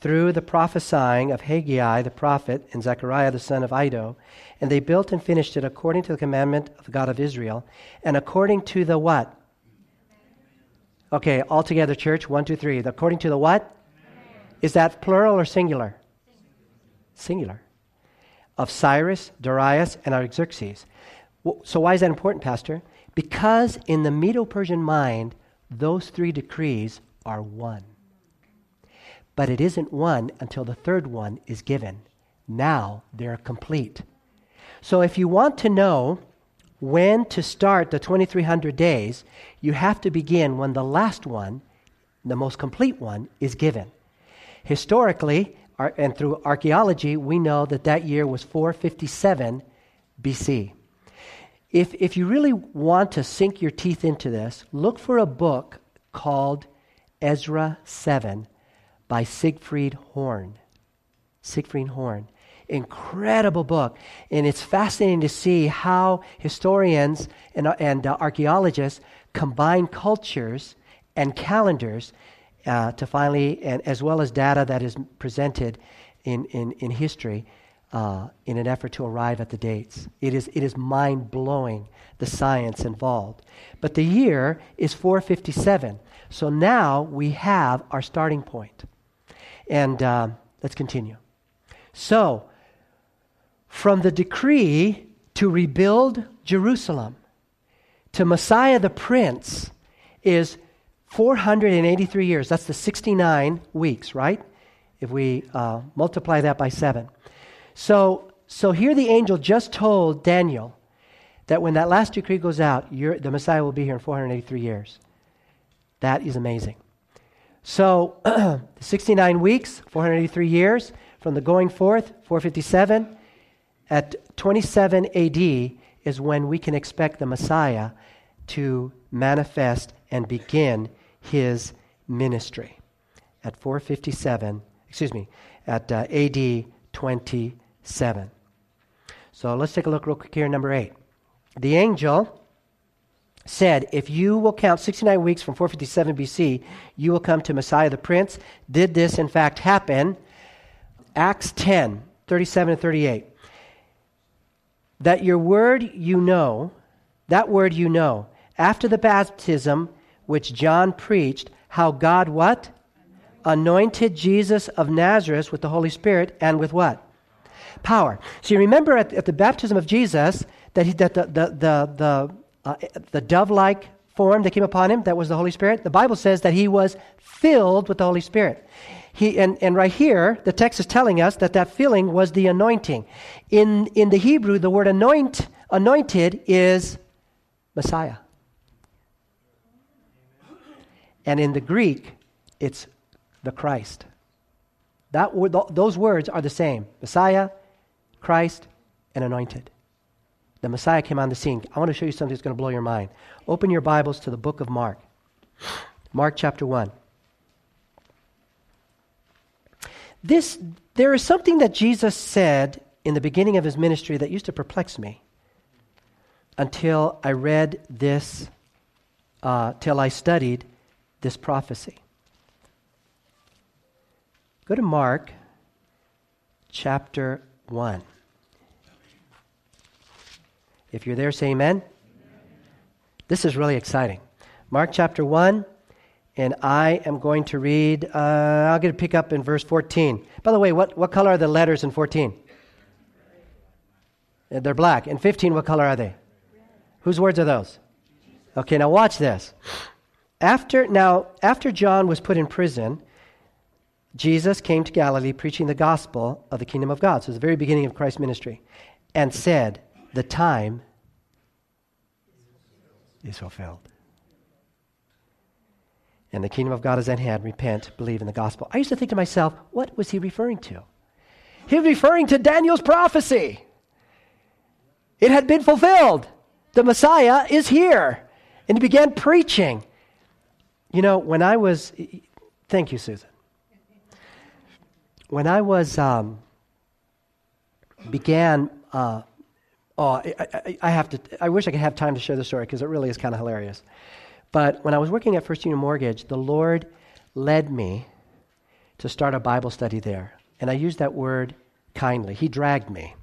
through the prophesying of Haggai the prophet and Zechariah the son of Iddo, and they built and finished it according to the commandment of the God of Israel, and according to the what? Okay, all together, church. One, two, three. According to the what? Is that plural or singular? Singular. Of Cyrus, Darius, and Artaxerxes. So why is that important, Pastor? Because in the Medo Persian mind, those three decrees are one. But it isn't one until the third one is given. Now they're complete. So if you want to know when to start the 2300 days, you have to begin when the last one, the most complete one, is given. Historically, and through archaeology, we know that that year was 457 BC. If, if you really want to sink your teeth into this, look for a book called Ezra 7 by Siegfried Horn. Siegfried Horn. Incredible book. And it's fascinating to see how historians and, and uh, archaeologists combine cultures and calendars uh, to finally, and as well as data that is presented in, in, in history, uh, in an effort to arrive at the dates. It is, it is mind blowing, the science involved. But the year is 457. So now we have our starting point. And uh, let's continue. So, from the decree to rebuild Jerusalem to Messiah the Prince is 483 years. That's the 69 weeks, right? If we uh, multiply that by seven. So, so here the angel just told Daniel that when that last decree goes out, the Messiah will be here in 483 years. That is amazing. So, 69 weeks, 483 years from the going forth, 457. At 27 AD is when we can expect the Messiah to manifest and begin his ministry. At 457, excuse me, at uh, AD 27. So let's take a look real quick here, number 8. The angel said, If you will count 69 weeks from 457 BC, you will come to Messiah the Prince. Did this, in fact, happen? Acts 10 37 and 38. That your word you know, that word you know, after the baptism which John preached, how God what? Anointed Jesus of Nazareth with the Holy Spirit and with what? Power. So you remember at, at the baptism of Jesus that, he, that the, the, the, the, uh, the dove like form that came upon him, that was the Holy Spirit. The Bible says that he was filled with the Holy Spirit. He, and, and right here, the text is telling us that that filling was the anointing. In, in the Hebrew, the word anoint, anointed is Messiah. And in the Greek, it's the Christ. That those words are the same Messiah, Christ, and anointed. The Messiah came on the scene. I want to show you something that's going to blow your mind. Open your Bibles to the book of Mark. Mark chapter 1. This, there is something that Jesus said in the beginning of his ministry that used to perplex me until I read this, uh, till I studied this prophecy. Go to Mark chapter 1. If you're there, say amen. amen. This is really exciting. Mark chapter 1, and I am going to read, uh, I'll get to pick up in verse 14. By the way, what, what color are the letters in 14? They're black. In 15, what color are they? Whose words are those? Okay, now watch this. After now, after John was put in prison, Jesus came to Galilee preaching the gospel of the kingdom of God. So it's the very beginning of Christ's ministry, and said, "The time is fulfilled." and the kingdom of God is at hand. Repent, believe in the gospel. I used to think to myself, what was he referring to? He was referring to Daniel's prophecy. It had been fulfilled. The Messiah is here. And he began preaching. You know, when I was, thank you, Susan. When I was, um, began, uh, oh, I, I, I, have to, I wish I could have time to share the story because it really is kind of hilarious. But when I was working at First Union Mortgage, the Lord led me to start a Bible study there. And I use that word kindly. He dragged me.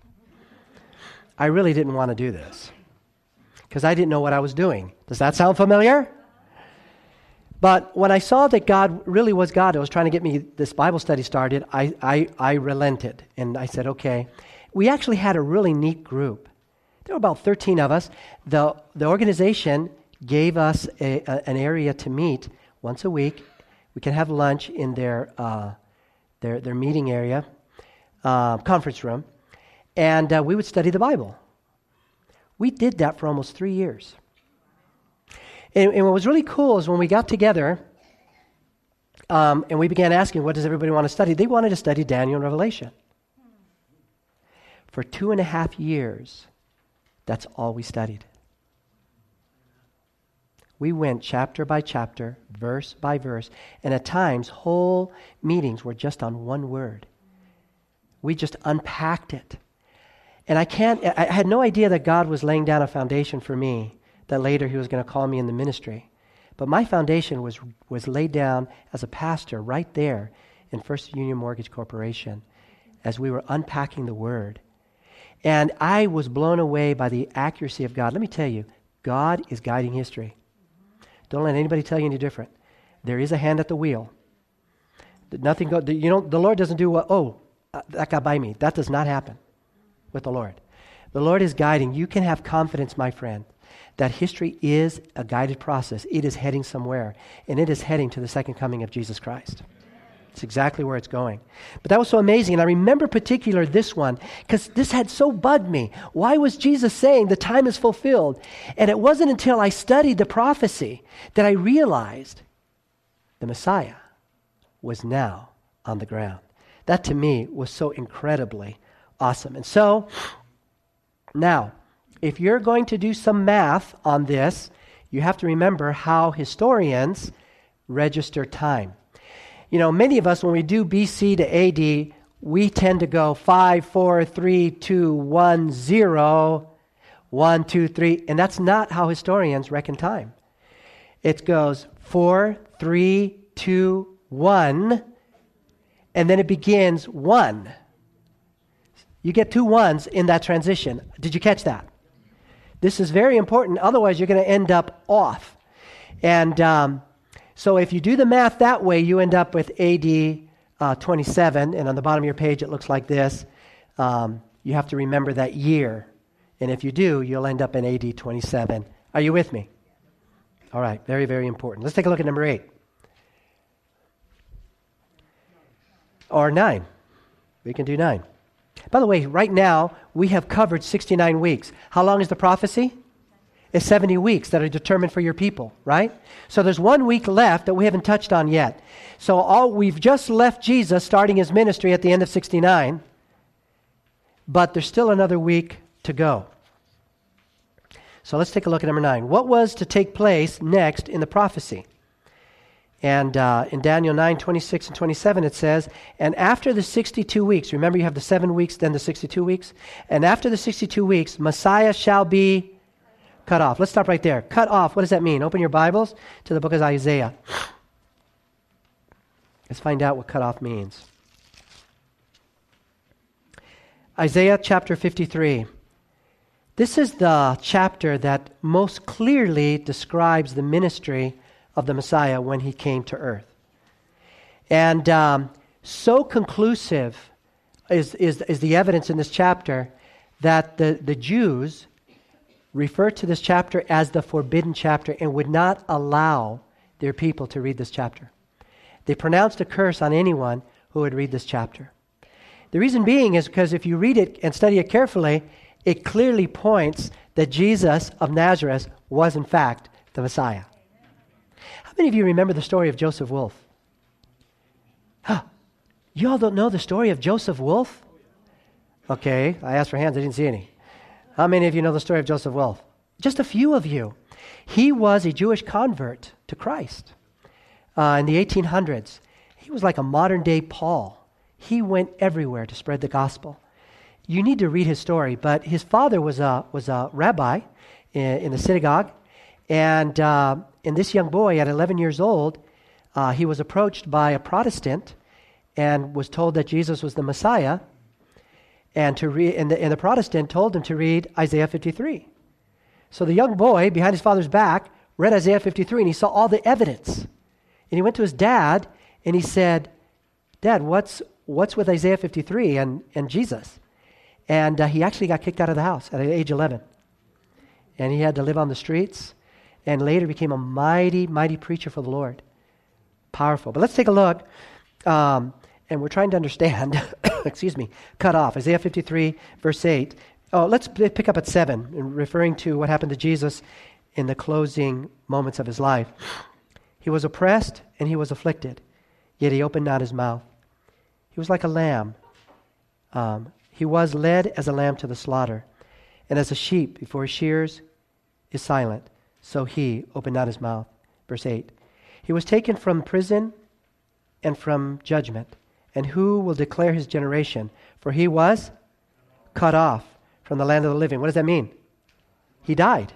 I really didn't want to do this because I didn't know what I was doing. Does that sound familiar? But when I saw that God really was God, it was trying to get me this Bible study started, I, I, I relented. And I said, okay. We actually had a really neat group. There were about 13 of us. The, the organization gave us a, a, an area to meet once a week. We could have lunch in their, uh, their, their meeting area, uh, conference room, and uh, we would study the Bible. We did that for almost three years. And, and what was really cool is when we got together um, and we began asking, what does everybody want to study? They wanted to study Daniel and Revelation. For two and a half years, that's all we studied. We went chapter by chapter, verse by verse, and at times whole meetings were just on one word. We just unpacked it. And I can't, I had no idea that God was laying down a foundation for me, that later He was going to call me in the ministry. But my foundation was, was laid down as a pastor right there in First Union Mortgage Corporation as we were unpacking the Word. And I was blown away by the accuracy of God. Let me tell you, God is guiding history. Don't let anybody tell you any different. There is a hand at the wheel. Nothing go, you know, the Lord doesn't do what, oh, uh, that got by me. That does not happen with the Lord. The Lord is guiding. You can have confidence, my friend, that history is a guided process. It is heading somewhere, and it is heading to the second coming of Jesus Christ. It's exactly where it's going. But that was so amazing. And I remember particular this one because this had so bugged me. Why was Jesus saying the time is fulfilled? And it wasn't until I studied the prophecy that I realized the Messiah was now on the ground. That to me was so incredibly awesome. And so, now, if you're going to do some math on this, you have to remember how historians register time. You know, many of us, when we do BC to AD, we tend to go 5, 4, 3, 2, 1, 0, 1, 2, 3. And that's not how historians reckon time. It goes 4, 3, 2, 1, and then it begins 1. You get two ones in that transition. Did you catch that? This is very important. Otherwise, you're going to end up off. And um, so if you do the math that way, you end up with AD uh, 27. And on the bottom of your page, it looks like this. Um, you have to remember that year. And if you do, you'll end up in AD 27. Are you with me? All right, very, very important. Let's take a look at number eight. Or nine. We can do nine. By the way, right now, we have covered 69 weeks. How long is the prophecy? It's 70 weeks that are determined for your people, right? So there's one week left that we haven't touched on yet. So all we've just left Jesus starting his ministry at the end of 69, but there's still another week to go. So let's take a look at number nine. What was to take place next in the prophecy? And uh, in Daniel 9, 26 and 27, it says, And after the 62 weeks, remember you have the seven weeks, then the 62 weeks? And after the 62 weeks, Messiah shall be cut off. Let's stop right there. Cut off, what does that mean? Open your Bibles to the book of Isaiah. Let's find out what cut off means. Isaiah chapter 53. This is the chapter that most clearly describes the ministry of the Messiah when he came to earth. And um, so conclusive is, is, is the evidence in this chapter that the, the Jews refer to this chapter as the forbidden chapter and would not allow their people to read this chapter. They pronounced a curse on anyone who would read this chapter. The reason being is because if you read it and study it carefully, it clearly points that Jesus of Nazareth was, in fact, the Messiah How many of you remember the story of Joseph Wolff? Huh. You all don't know the story of Joseph Wolff? Okay, I asked for hands, I didn't see any. How many of you know the story of Joseph Wolff? Just a few of you. He was a Jewish convert to Christ uh, in the 1800s. He was like a modern day Paul. He went everywhere to spread the gospel. You need to read his story, but his father was a, was a rabbi in, in the synagogue, and uh, and this young boy, at 11 years old, uh, he was approached by a Protestant and was told that Jesus was the Messiah. And, to re- and, the, and the Protestant told him to read Isaiah 53. So the young boy, behind his father's back, read Isaiah 53 and he saw all the evidence. And he went to his dad and he said, Dad, what's, what's with Isaiah 53 and, and Jesus? And uh, he actually got kicked out of the house at age 11. And he had to live on the streets and later became a mighty, mighty preacher for the Lord. Powerful. But let's take a look. Um, and we're trying to understand, excuse me, cut off. Isaiah 53, verse 8. Oh, let's pick up at 7, referring to what happened to Jesus in the closing moments of his life. He was oppressed and he was afflicted, yet he opened not his mouth. He was like a lamb. Um, he was led as a lamb to the slaughter, and as a sheep before his shears is silent so he opened not his mouth. Verse 8 He was taken from prison and from judgment. And who will declare his generation? For he was cut off from the land of the living. What does that mean? He died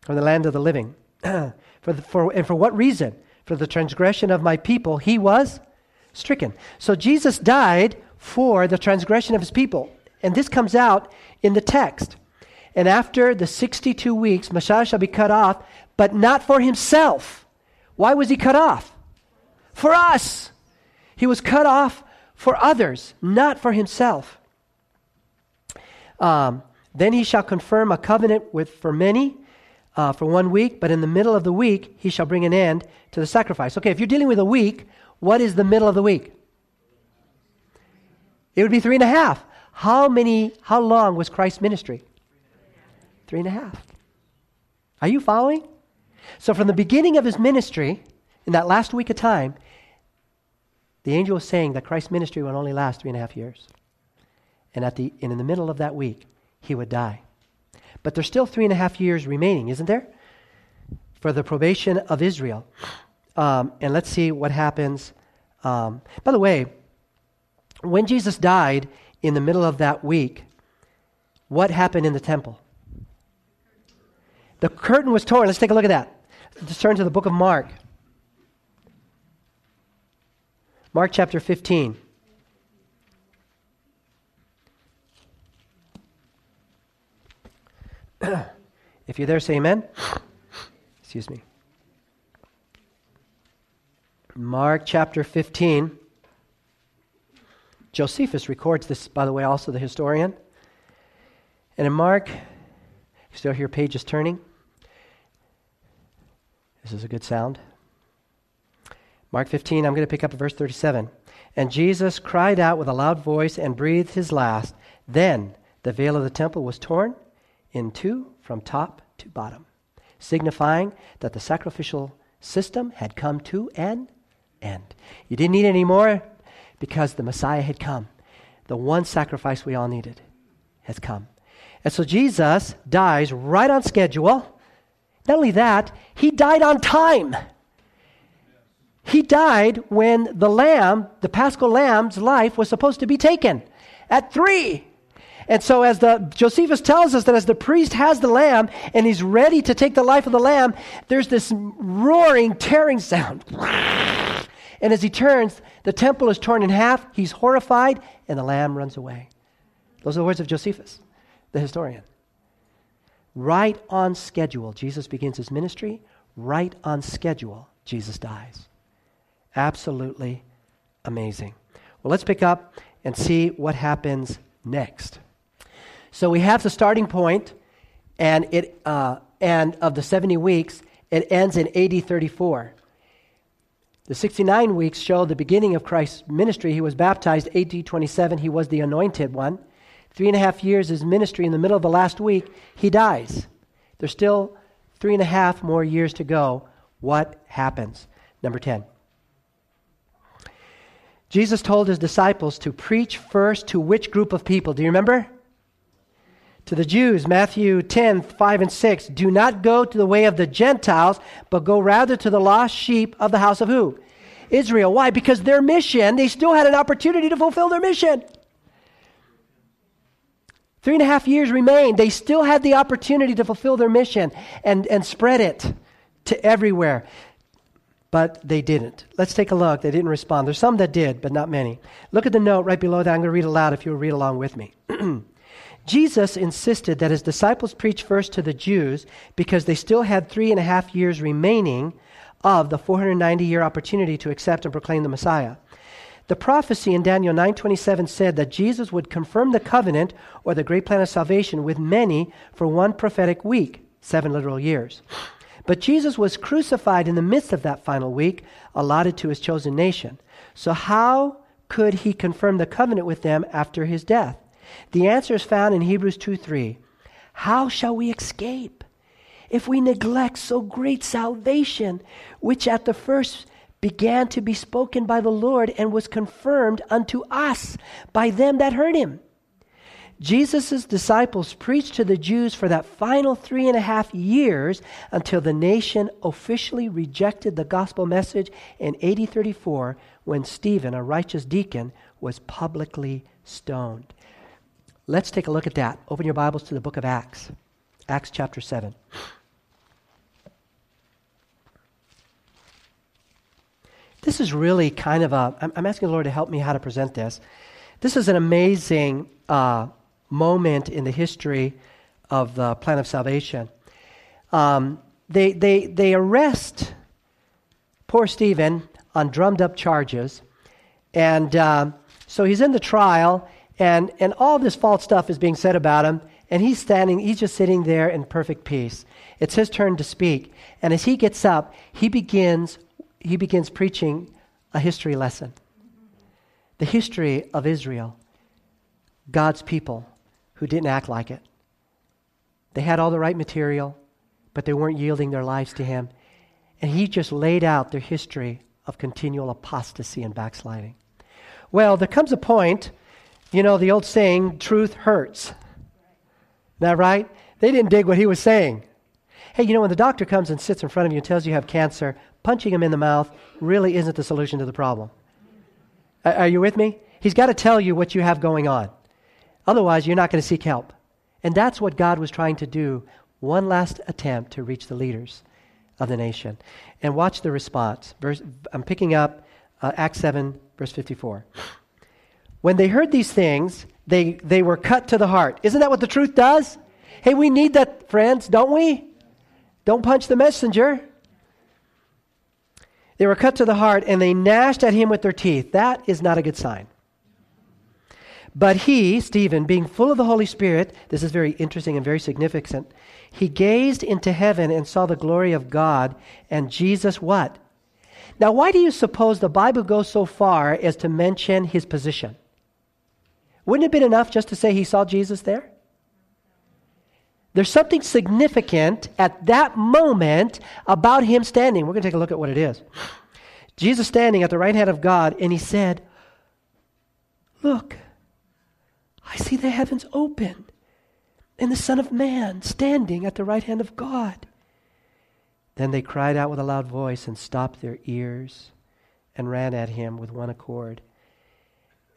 from the land of the living. for the, for, and for what reason? For the transgression of my people, he was stricken. So Jesus died for the transgression of his people. And this comes out in the text. And after the 62 weeks, Messiah shall be cut off, but not for himself. Why was he cut off? For us. He was cut off for others, not for himself. Um, then he shall confirm a covenant with for many uh, for one week, but in the middle of the week he shall bring an end to the sacrifice. Okay, if you're dealing with a week, what is the middle of the week? It would be three and a half. How many? How long was Christ's ministry? Three and a half. Are you following? So, from the beginning of his ministry, in that last week of time, the angel was saying that Christ's ministry would only last three and a half years. And, at the, and in the middle of that week, he would die. But there's still three and a half years remaining, isn't there? For the probation of Israel. Um, and let's see what happens. Um, by the way, when Jesus died in the middle of that week, what happened in the temple? The curtain was torn. Let's take a look at that. Let's turn to the book of Mark. Mark chapter 15. if you're there, say amen. Excuse me. Mark chapter 15. Josephus records this, by the way, also the historian. And in Mark, still hear pages turning. This is a good sound. Mark 15, I'm going to pick up at verse 37. And Jesus cried out with a loud voice and breathed his last. Then the veil of the temple was torn in two from top to bottom, signifying that the sacrificial system had come to an end. You didn't need any more because the Messiah had come. The one sacrifice we all needed has come. And so Jesus dies right on schedule. Not only that, he died on time. He died when the lamb, the paschal lamb's life was supposed to be taken at three. And so, as the Josephus tells us that as the priest has the lamb and he's ready to take the life of the lamb, there's this roaring, tearing sound. And as he turns, the temple is torn in half. He's horrified, and the lamb runs away. Those are the words of Josephus, the historian. Right on schedule, Jesus begins his ministry. Right on schedule, Jesus dies. Absolutely amazing. Well, let's pick up and see what happens next. So we have the starting point, and it uh, and of the seventy weeks, it ends in AD 34. The 69 weeks show the beginning of Christ's ministry. He was baptized AD 27. He was the anointed one. Three and a half years is ministry. In the middle of the last week, he dies. There's still three and a half more years to go. What happens? Number 10. Jesus told his disciples to preach first to which group of people? Do you remember? To the Jews, Matthew 10, 5 and 6. Do not go to the way of the Gentiles, but go rather to the lost sheep of the house of who? Israel. Why? Because their mission, they still had an opportunity to fulfill their mission. Three and a half years remained. They still had the opportunity to fulfill their mission and, and spread it to everywhere but they didn't. Let's take a look. They didn't respond. There's some that did, but not many. Look at the note right below that. I'm going to read aloud if you'll read along with me. Jesus insisted that his disciples preach first to the Jews because they still had three and a half years remaining of the 490 year opportunity to accept and proclaim the Messiah. The prophecy in Daniel 9:27 said that Jesus would confirm the covenant or the great plan of salvation with many for one prophetic week, 7 literal years. But Jesus was crucified in the midst of that final week allotted to his chosen nation. So, how could he confirm the covenant with them after his death? The answer is found in Hebrews 2 3. How shall we escape if we neglect so great salvation, which at the first began to be spoken by the Lord and was confirmed unto us by them that heard him? Jesus' disciples preached to the Jews for that final three and a half years until the nation officially rejected the gospel message in AD 34 when Stephen, a righteous deacon, was publicly stoned. Let's take a look at that. Open your Bibles to the book of Acts, Acts chapter 7. This is really kind of a, I'm, asking the Lord to help me how to present this. This is an amazing uh, moment in the history of the plan of salvation. Um, they, they, they arrest poor Stephen on drummed up charges. And uh, so he's in the trial, and, and all this false stuff is being said about him. And he's standing, he's just sitting there in perfect peace. It's his turn to speak. And as he gets up, he begins, he begins preaching a history lesson the history of Israel, God's people who didn't act like it. They had all the right material, but they weren't yielding their lives to Him. And He just laid out their history of continual apostasy and backsliding. Well, there comes a point, you know, the old saying, truth hurts. That right? They didn't dig what he was saying. Hey, you know, when the doctor comes and sits in front of you and tells you you have cancer, punching him in the mouth really isn't the solution to the problem. Are you with me? He's got to tell you what you have going on. Otherwise, you're not going to seek help. And that's what God was trying to do. One last attempt to reach the leaders of the nation. And watch the response. Verse, I'm picking up uh, Acts 7, verse 54. When they heard these things, they, they were cut to the heart. Isn't that what the truth does? Hey, we need that, friends, don't we? Don't punch the messenger. They were cut to the heart and they gnashed at him with their teeth. That is not a good sign. But he, Stephen, being full of the Holy Spirit, this is very interesting and very significant, he gazed into heaven and saw the glory of God and Jesus what? Now, why do you suppose the Bible goes so far as to mention his position? Wouldn't it have been enough just to say he saw Jesus there? There's something significant at that moment about him standing. We're going to take a look at what it is. Jesus standing at the right hand of God, and he said, Look, I see the heavens open and the Son of Man standing at the right hand of God. Then they cried out with a loud voice and stopped their ears and ran at him with one accord.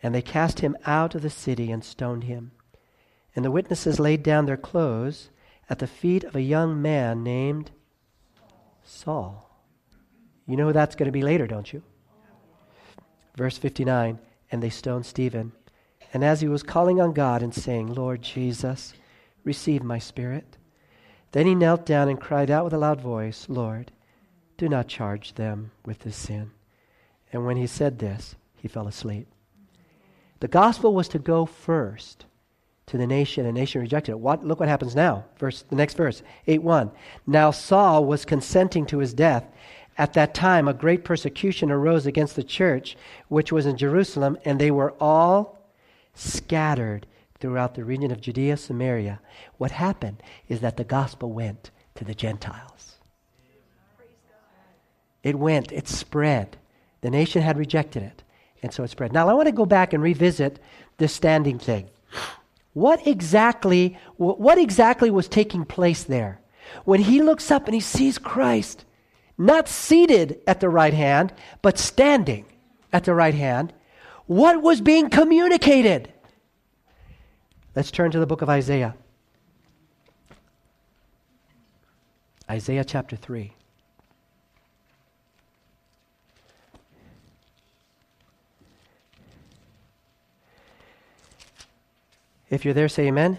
And they cast him out of the city and stoned him. And the witnesses laid down their clothes at the feet of a young man named Saul. You know who that's going to be later, don't you? Verse 59 And they stoned Stephen. And as he was calling on God and saying, Lord Jesus, receive my spirit, then he knelt down and cried out with a loud voice, Lord, do not charge them with this sin. And when he said this, he fell asleep. The gospel was to go first to the nation, and the nation rejected it. What, look what happens now. Verse, the next verse, 8 1. Now Saul was consenting to his death. At that time, a great persecution arose against the church, which was in Jerusalem, and they were all scattered throughout the region of Judea, Samaria. What happened is that the gospel went to the Gentiles. It went, it spread. The nation had rejected it, and so it spread. Now, I want to go back and revisit this standing thing. What exactly, what exactly was taking place there? When he looks up and he sees Christ, not seated at the right hand, but standing at the right hand, what was being communicated? Let's turn to the book of Isaiah. Isaiah chapter 3. If you're there, say amen.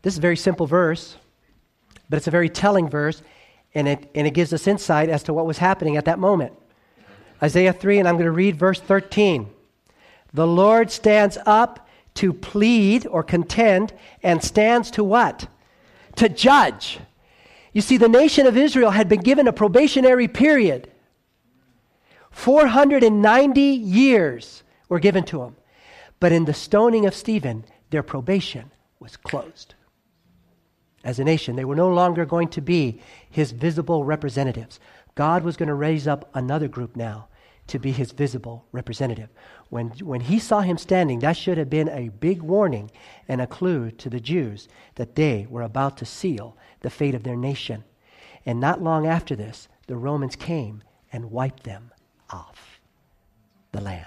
This is a very simple verse, but it's a very telling verse, and it, and it gives us insight as to what was happening at that moment. Isaiah 3, and I'm going to read verse 13. The Lord stands up to plead or contend, and stands to what? To judge. You see, the nation of Israel had been given a probationary period. 490 years were given to them. But in the stoning of Stephen, their probation was closed. As a nation, they were no longer going to be his visible representatives. God was going to raise up another group now to be his visible representative. When, when he saw him standing, that should have been a big warning and a clue to the Jews that they were about to seal the fate of their nation. And not long after this, the Romans came and wiped them off the land.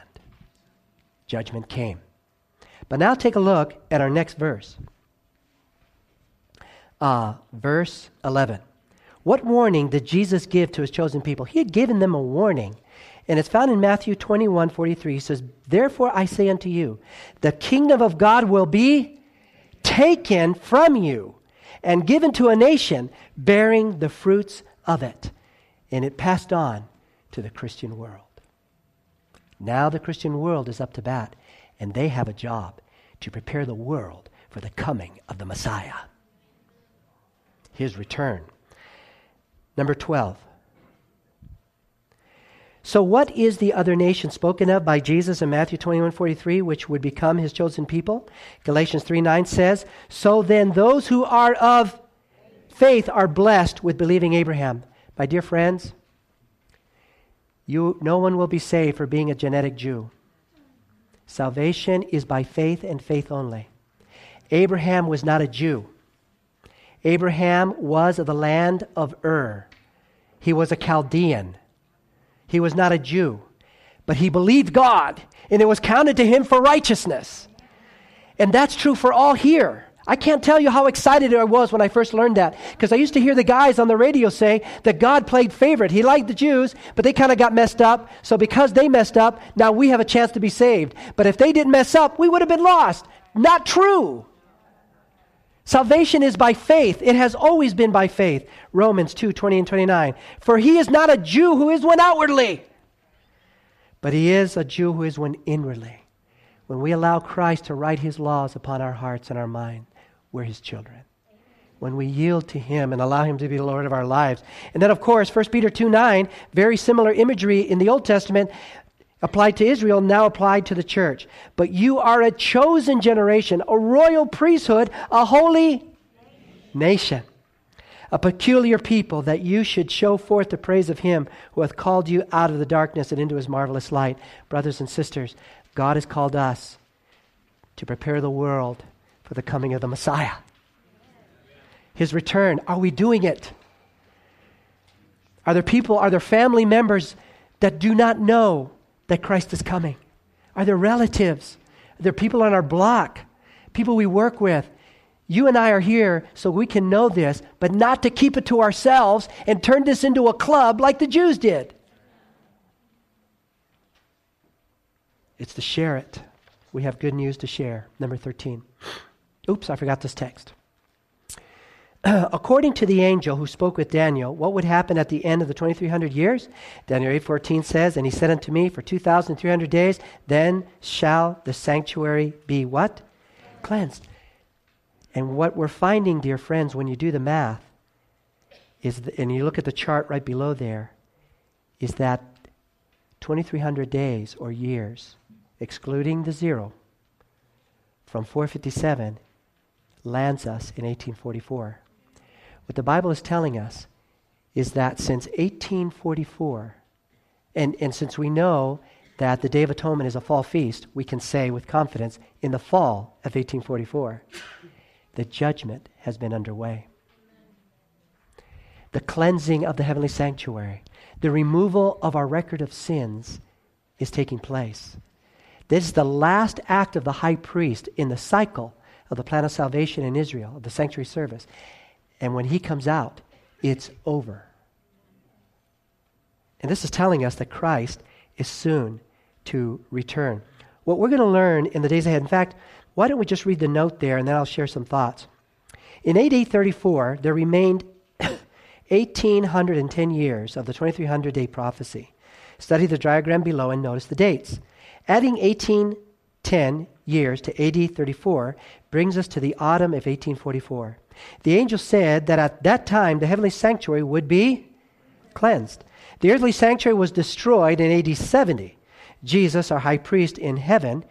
Judgment came. But now take a look at our next verse. Uh, verse 11. What warning did Jesus give to his chosen people? He had given them a warning. And it's found in Matthew 21 43. He says, Therefore I say unto you, the kingdom of God will be taken from you and given to a nation bearing the fruits of it. And it passed on to the Christian world. Now the Christian world is up to bat and they have a job to prepare the world for the coming of the Messiah, his return. Number 12. So, what is the other nation spoken of by Jesus in Matthew 21 43, which would become his chosen people? Galatians 3 9 says, So then those who are of faith are blessed with believing Abraham. My dear friends, you, no one will be saved for being a genetic Jew. Salvation is by faith and faith only. Abraham was not a Jew. Abraham was of the land of Ur. He was a Chaldean. He was not a Jew. But he believed God, and it was counted to him for righteousness. And that's true for all here. I can't tell you how excited I was when I first learned that because I used to hear the guys on the radio say that God played favorite. He liked the Jews, but they kind of got messed up. So because they messed up, now we have a chance to be saved. But if they didn't mess up, we would have been lost. Not true. Salvation is by faith. It has always been by faith. Romans 2 20 and 29. For he is not a Jew who is one outwardly, but he is a Jew who is one inwardly. When we allow Christ to write his laws upon our hearts and our mind, we're his children. When we yield to him and allow him to be the Lord of our lives. And then, of course, 1 Peter 2 9, very similar imagery in the Old Testament applied to Israel, now applied to the church. But you are a chosen generation, a royal priesthood, a holy nation, a peculiar people, that you should show forth the praise of him who hath called you out of the darkness and into his marvelous light. Brothers and sisters, God has called us to prepare the world for the coming of the Messiah. His return. Are we doing it? Are there people, are there family members that do not know that Christ is coming? Are there relatives? Are there people on our block? People we work with? You and I are here so we can know this, but not to keep it to ourselves and turn this into a club like the Jews did. It's to share it. We have good news to share. Number 13. Oops, I forgot this text. according to the angel who spoke with Daniel, what would happen at the end of the 2300 years? Daniel 8:14 says, "And he said unto me, for 2300 days, then shall the sanctuary be what? Cleansed." And what we're finding, dear friends, when you do the math, is the, and you look at the chart right below there, is that 2300 days or years, excluding the zero, from 457 lands us in 1844. What the Bible is telling us is that since 1844, and, and since we know that the Day of Atonement is a fall feast, we can say with confidence in the fall of 1844, the judgment has been underway. The cleansing of the heavenly sanctuary, the removal of our record of sins is taking place. This is the last act of the high priest in the cycle of the plan of salvation in Israel, of the sanctuary service. And when he comes out, it's over. And this is telling us that Christ is soon to return. What we're going to learn in the days ahead, in fact, why don't we just read the note there and then I'll share some thoughts. In AD 34, there remained 1810 years of the 2300 day prophecy. Study the diagram below and notice the dates. Adding 1810 years to AD 34 brings us to the autumn of 1844. The angel said that at that time the heavenly sanctuary would be cleansed. The earthly sanctuary was destroyed in AD 70. Jesus, our high priest in heaven,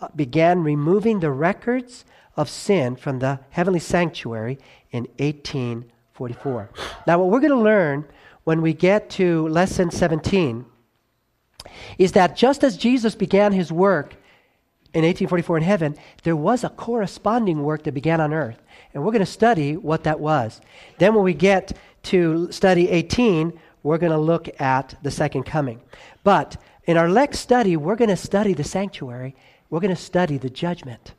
uh, began removing the records of sin from the heavenly sanctuary in 1844. Now, what we're going to learn when we get to lesson 17 is that just as Jesus began his work in 1844 in heaven, there was a corresponding work that began on earth. And we're going to study what that was. Then, when we get to study 18, we're going to look at the second coming. But in our next study, we're going to study the sanctuary, we're going to study the judgment.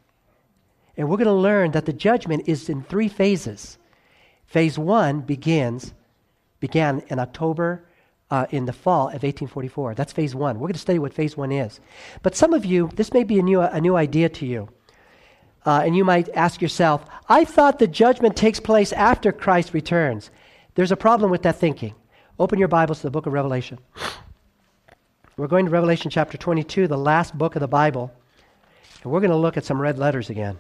And we're going to learn that the judgment is in three phases. Phase one begins, began in October uh, in the fall of 1844. That's phase one. We're going to study what phase one is. But some of you, this may be a new, a new idea to you. Uh, and you might ask yourself, I thought the judgment takes place after Christ returns. There's a problem with that thinking. Open your Bibles to the book of Revelation. We're going to Revelation chapter 22, the last book of the Bible. And we're going to look at some red letters again.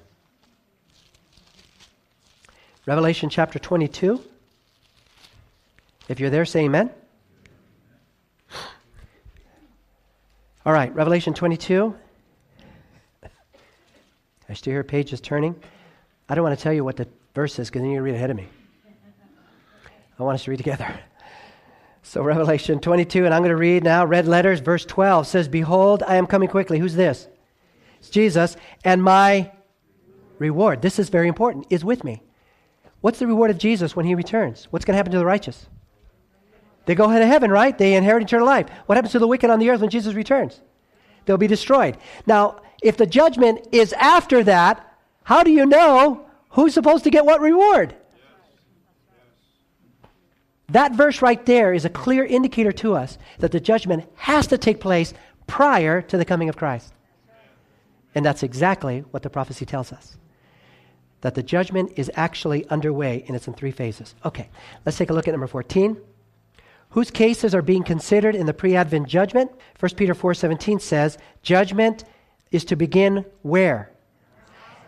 Revelation chapter 22. If you're there, say amen. All right, Revelation 22. I still hear pages turning. I don't want to tell you what the verse is because then you read ahead of me. I want us to read together. So, Revelation 22, and I'm going to read now, red letters, verse 12 says, Behold, I am coming quickly. Who's this? It's Jesus, and my reward, this is very important, is with me. What's the reward of Jesus when he returns? What's going to happen to the righteous? They go ahead to heaven, right? They inherit eternal life. What happens to the wicked on the earth when Jesus returns? They'll be destroyed. Now, if the judgment is after that, how do you know who's supposed to get what reward? That verse right there is a clear indicator to us that the judgment has to take place prior to the coming of Christ. And that's exactly what the prophecy tells us. that the judgment is actually underway and it's in three phases. Okay, let's take a look at number 14. Whose cases are being considered in the pre-advent judgment? 1 Peter 4:17 says, "Judgment is to begin where?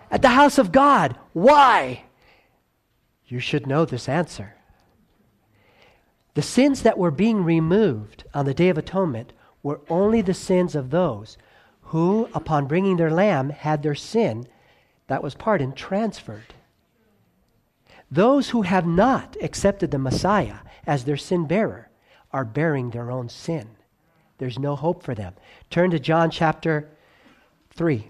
At the house of God. Why? You should know this answer. The sins that were being removed on the Day of Atonement were only the sins of those who, upon bringing their lamb, had their sin that was pardoned transferred. Those who have not accepted the Messiah as their sin bearer are bearing their own sin. There's no hope for them. Turn to John chapter 3.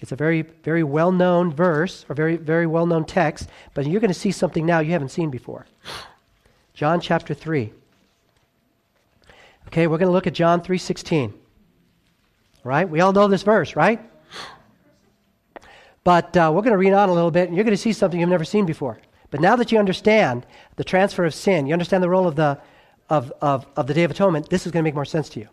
It's a very, very well known verse, or very, very well known text, but you're going to see something now you haven't seen before. John chapter 3. Okay, we're going to look at John 3:16. Right? We all know this verse, right? But uh, we're going to read on a little bit, and you're going to see something you've never seen before. But now that you understand the transfer of sin, you understand the role of the, of, of, of the Day of Atonement, this is going to make more sense to you.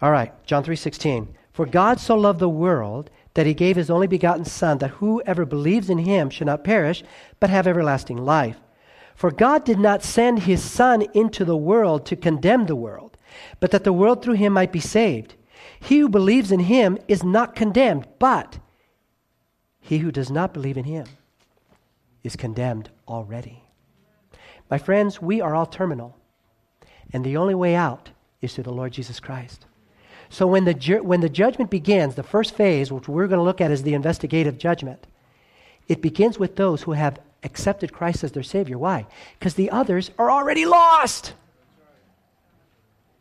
All right, John 3.16. For God so loved the world that he gave his only begotten Son, that whoever believes in him should not perish, but have everlasting life. For God did not send his Son into the world to condemn the world, but that the world through him might be saved. He who believes in him is not condemned, but he who does not believe in him is condemned already. My friends, we are all terminal, and the only way out is through the Lord Jesus Christ. So when the, ju- when the judgment begins, the first phase, which we're going to look at, is the investigative judgment. It begins with those who have accepted Christ as their Savior. Why? Because the others are already lost.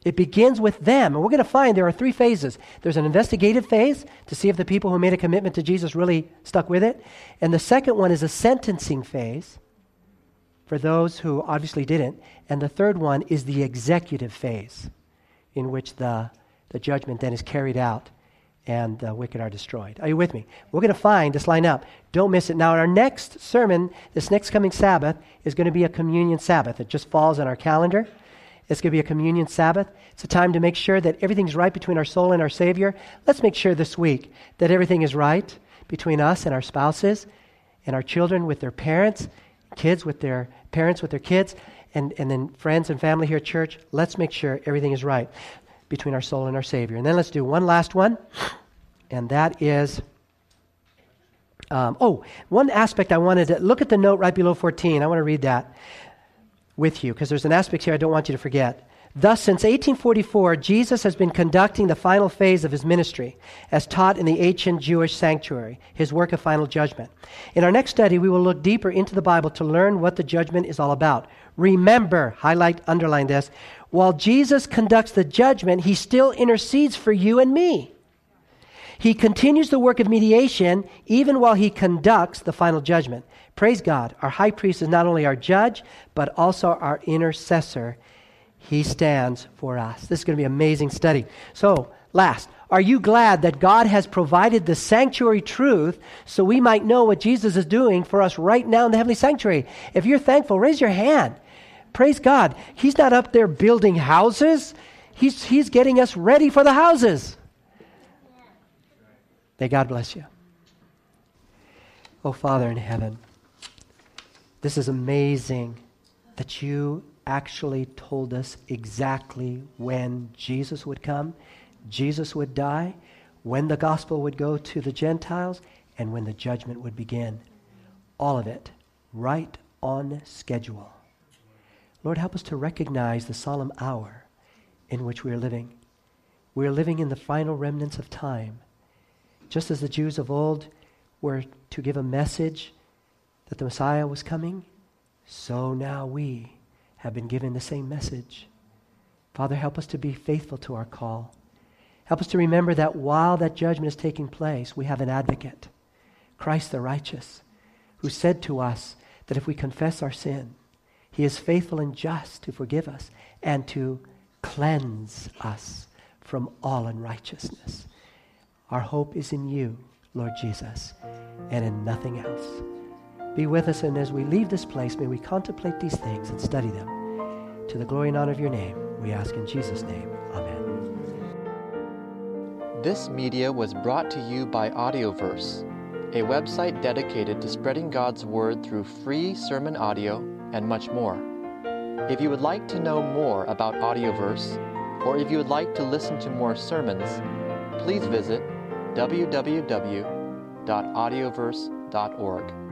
It begins with them. And we're going to find there are three phases. There's an investigative phase to see if the people who made a commitment to Jesus really stuck with it. And the second one is a sentencing phase for those who obviously didn't. And the third one is the executive phase in which the, the judgment then is carried out and the wicked are destroyed. Are you with me? We're going to find this line up. Don't miss it. Now, our next sermon, this next coming Sabbath, is going to be a communion Sabbath. It just falls on our calendar. It's going to be a communion Sabbath. It's a time to make sure that everything's right between our soul and our Savior. Let's make sure this week that everything is right between us and our spouses, and our children with their parents, kids with their parents with their kids, and, and then friends and family here at church. Let's make sure everything is right between our soul and our Savior. And then let's do one last one, and that is. Um, oh, one aspect I wanted to look at the note right below 14. I want to read that with you because there's an aspect here I don't want you to forget. Thus, since 1844, Jesus has been conducting the final phase of his ministry as taught in the ancient Jewish sanctuary, his work of final judgment. In our next study, we will look deeper into the Bible to learn what the judgment is all about. Remember, highlight, underline this, while Jesus conducts the judgment, he still intercedes for you and me. He continues the work of mediation even while he conducts the final judgment. Praise God. Our high priest is not only our judge, but also our intercessor. He stands for us. This is going to be an amazing study. So, last, are you glad that God has provided the sanctuary truth so we might know what Jesus is doing for us right now in the heavenly sanctuary? If you're thankful, raise your hand. Praise God. He's not up there building houses, He's, he's getting us ready for the houses. May God bless you. Oh, Father in heaven. This is amazing that you actually told us exactly when Jesus would come, Jesus would die, when the gospel would go to the Gentiles, and when the judgment would begin. All of it right on schedule. Lord, help us to recognize the solemn hour in which we are living. We are living in the final remnants of time. Just as the Jews of old were to give a message that the Messiah was coming, so now we have been given the same message. Father, help us to be faithful to our call. Help us to remember that while that judgment is taking place, we have an advocate, Christ the righteous, who said to us that if we confess our sin, he is faithful and just to forgive us and to cleanse us from all unrighteousness. Our hope is in you, Lord Jesus, and in nothing else be with us. And as we leave this place, may we contemplate these things and study them. To the glory and honor of your name, we ask in Jesus' name. Amen.
This media was brought to you by Audioverse, a website dedicated to spreading God's Word through free sermon audio and much more. If you would like to know more about Audioverse, or if you would like to listen to more sermons, please visit www.audioverse.org.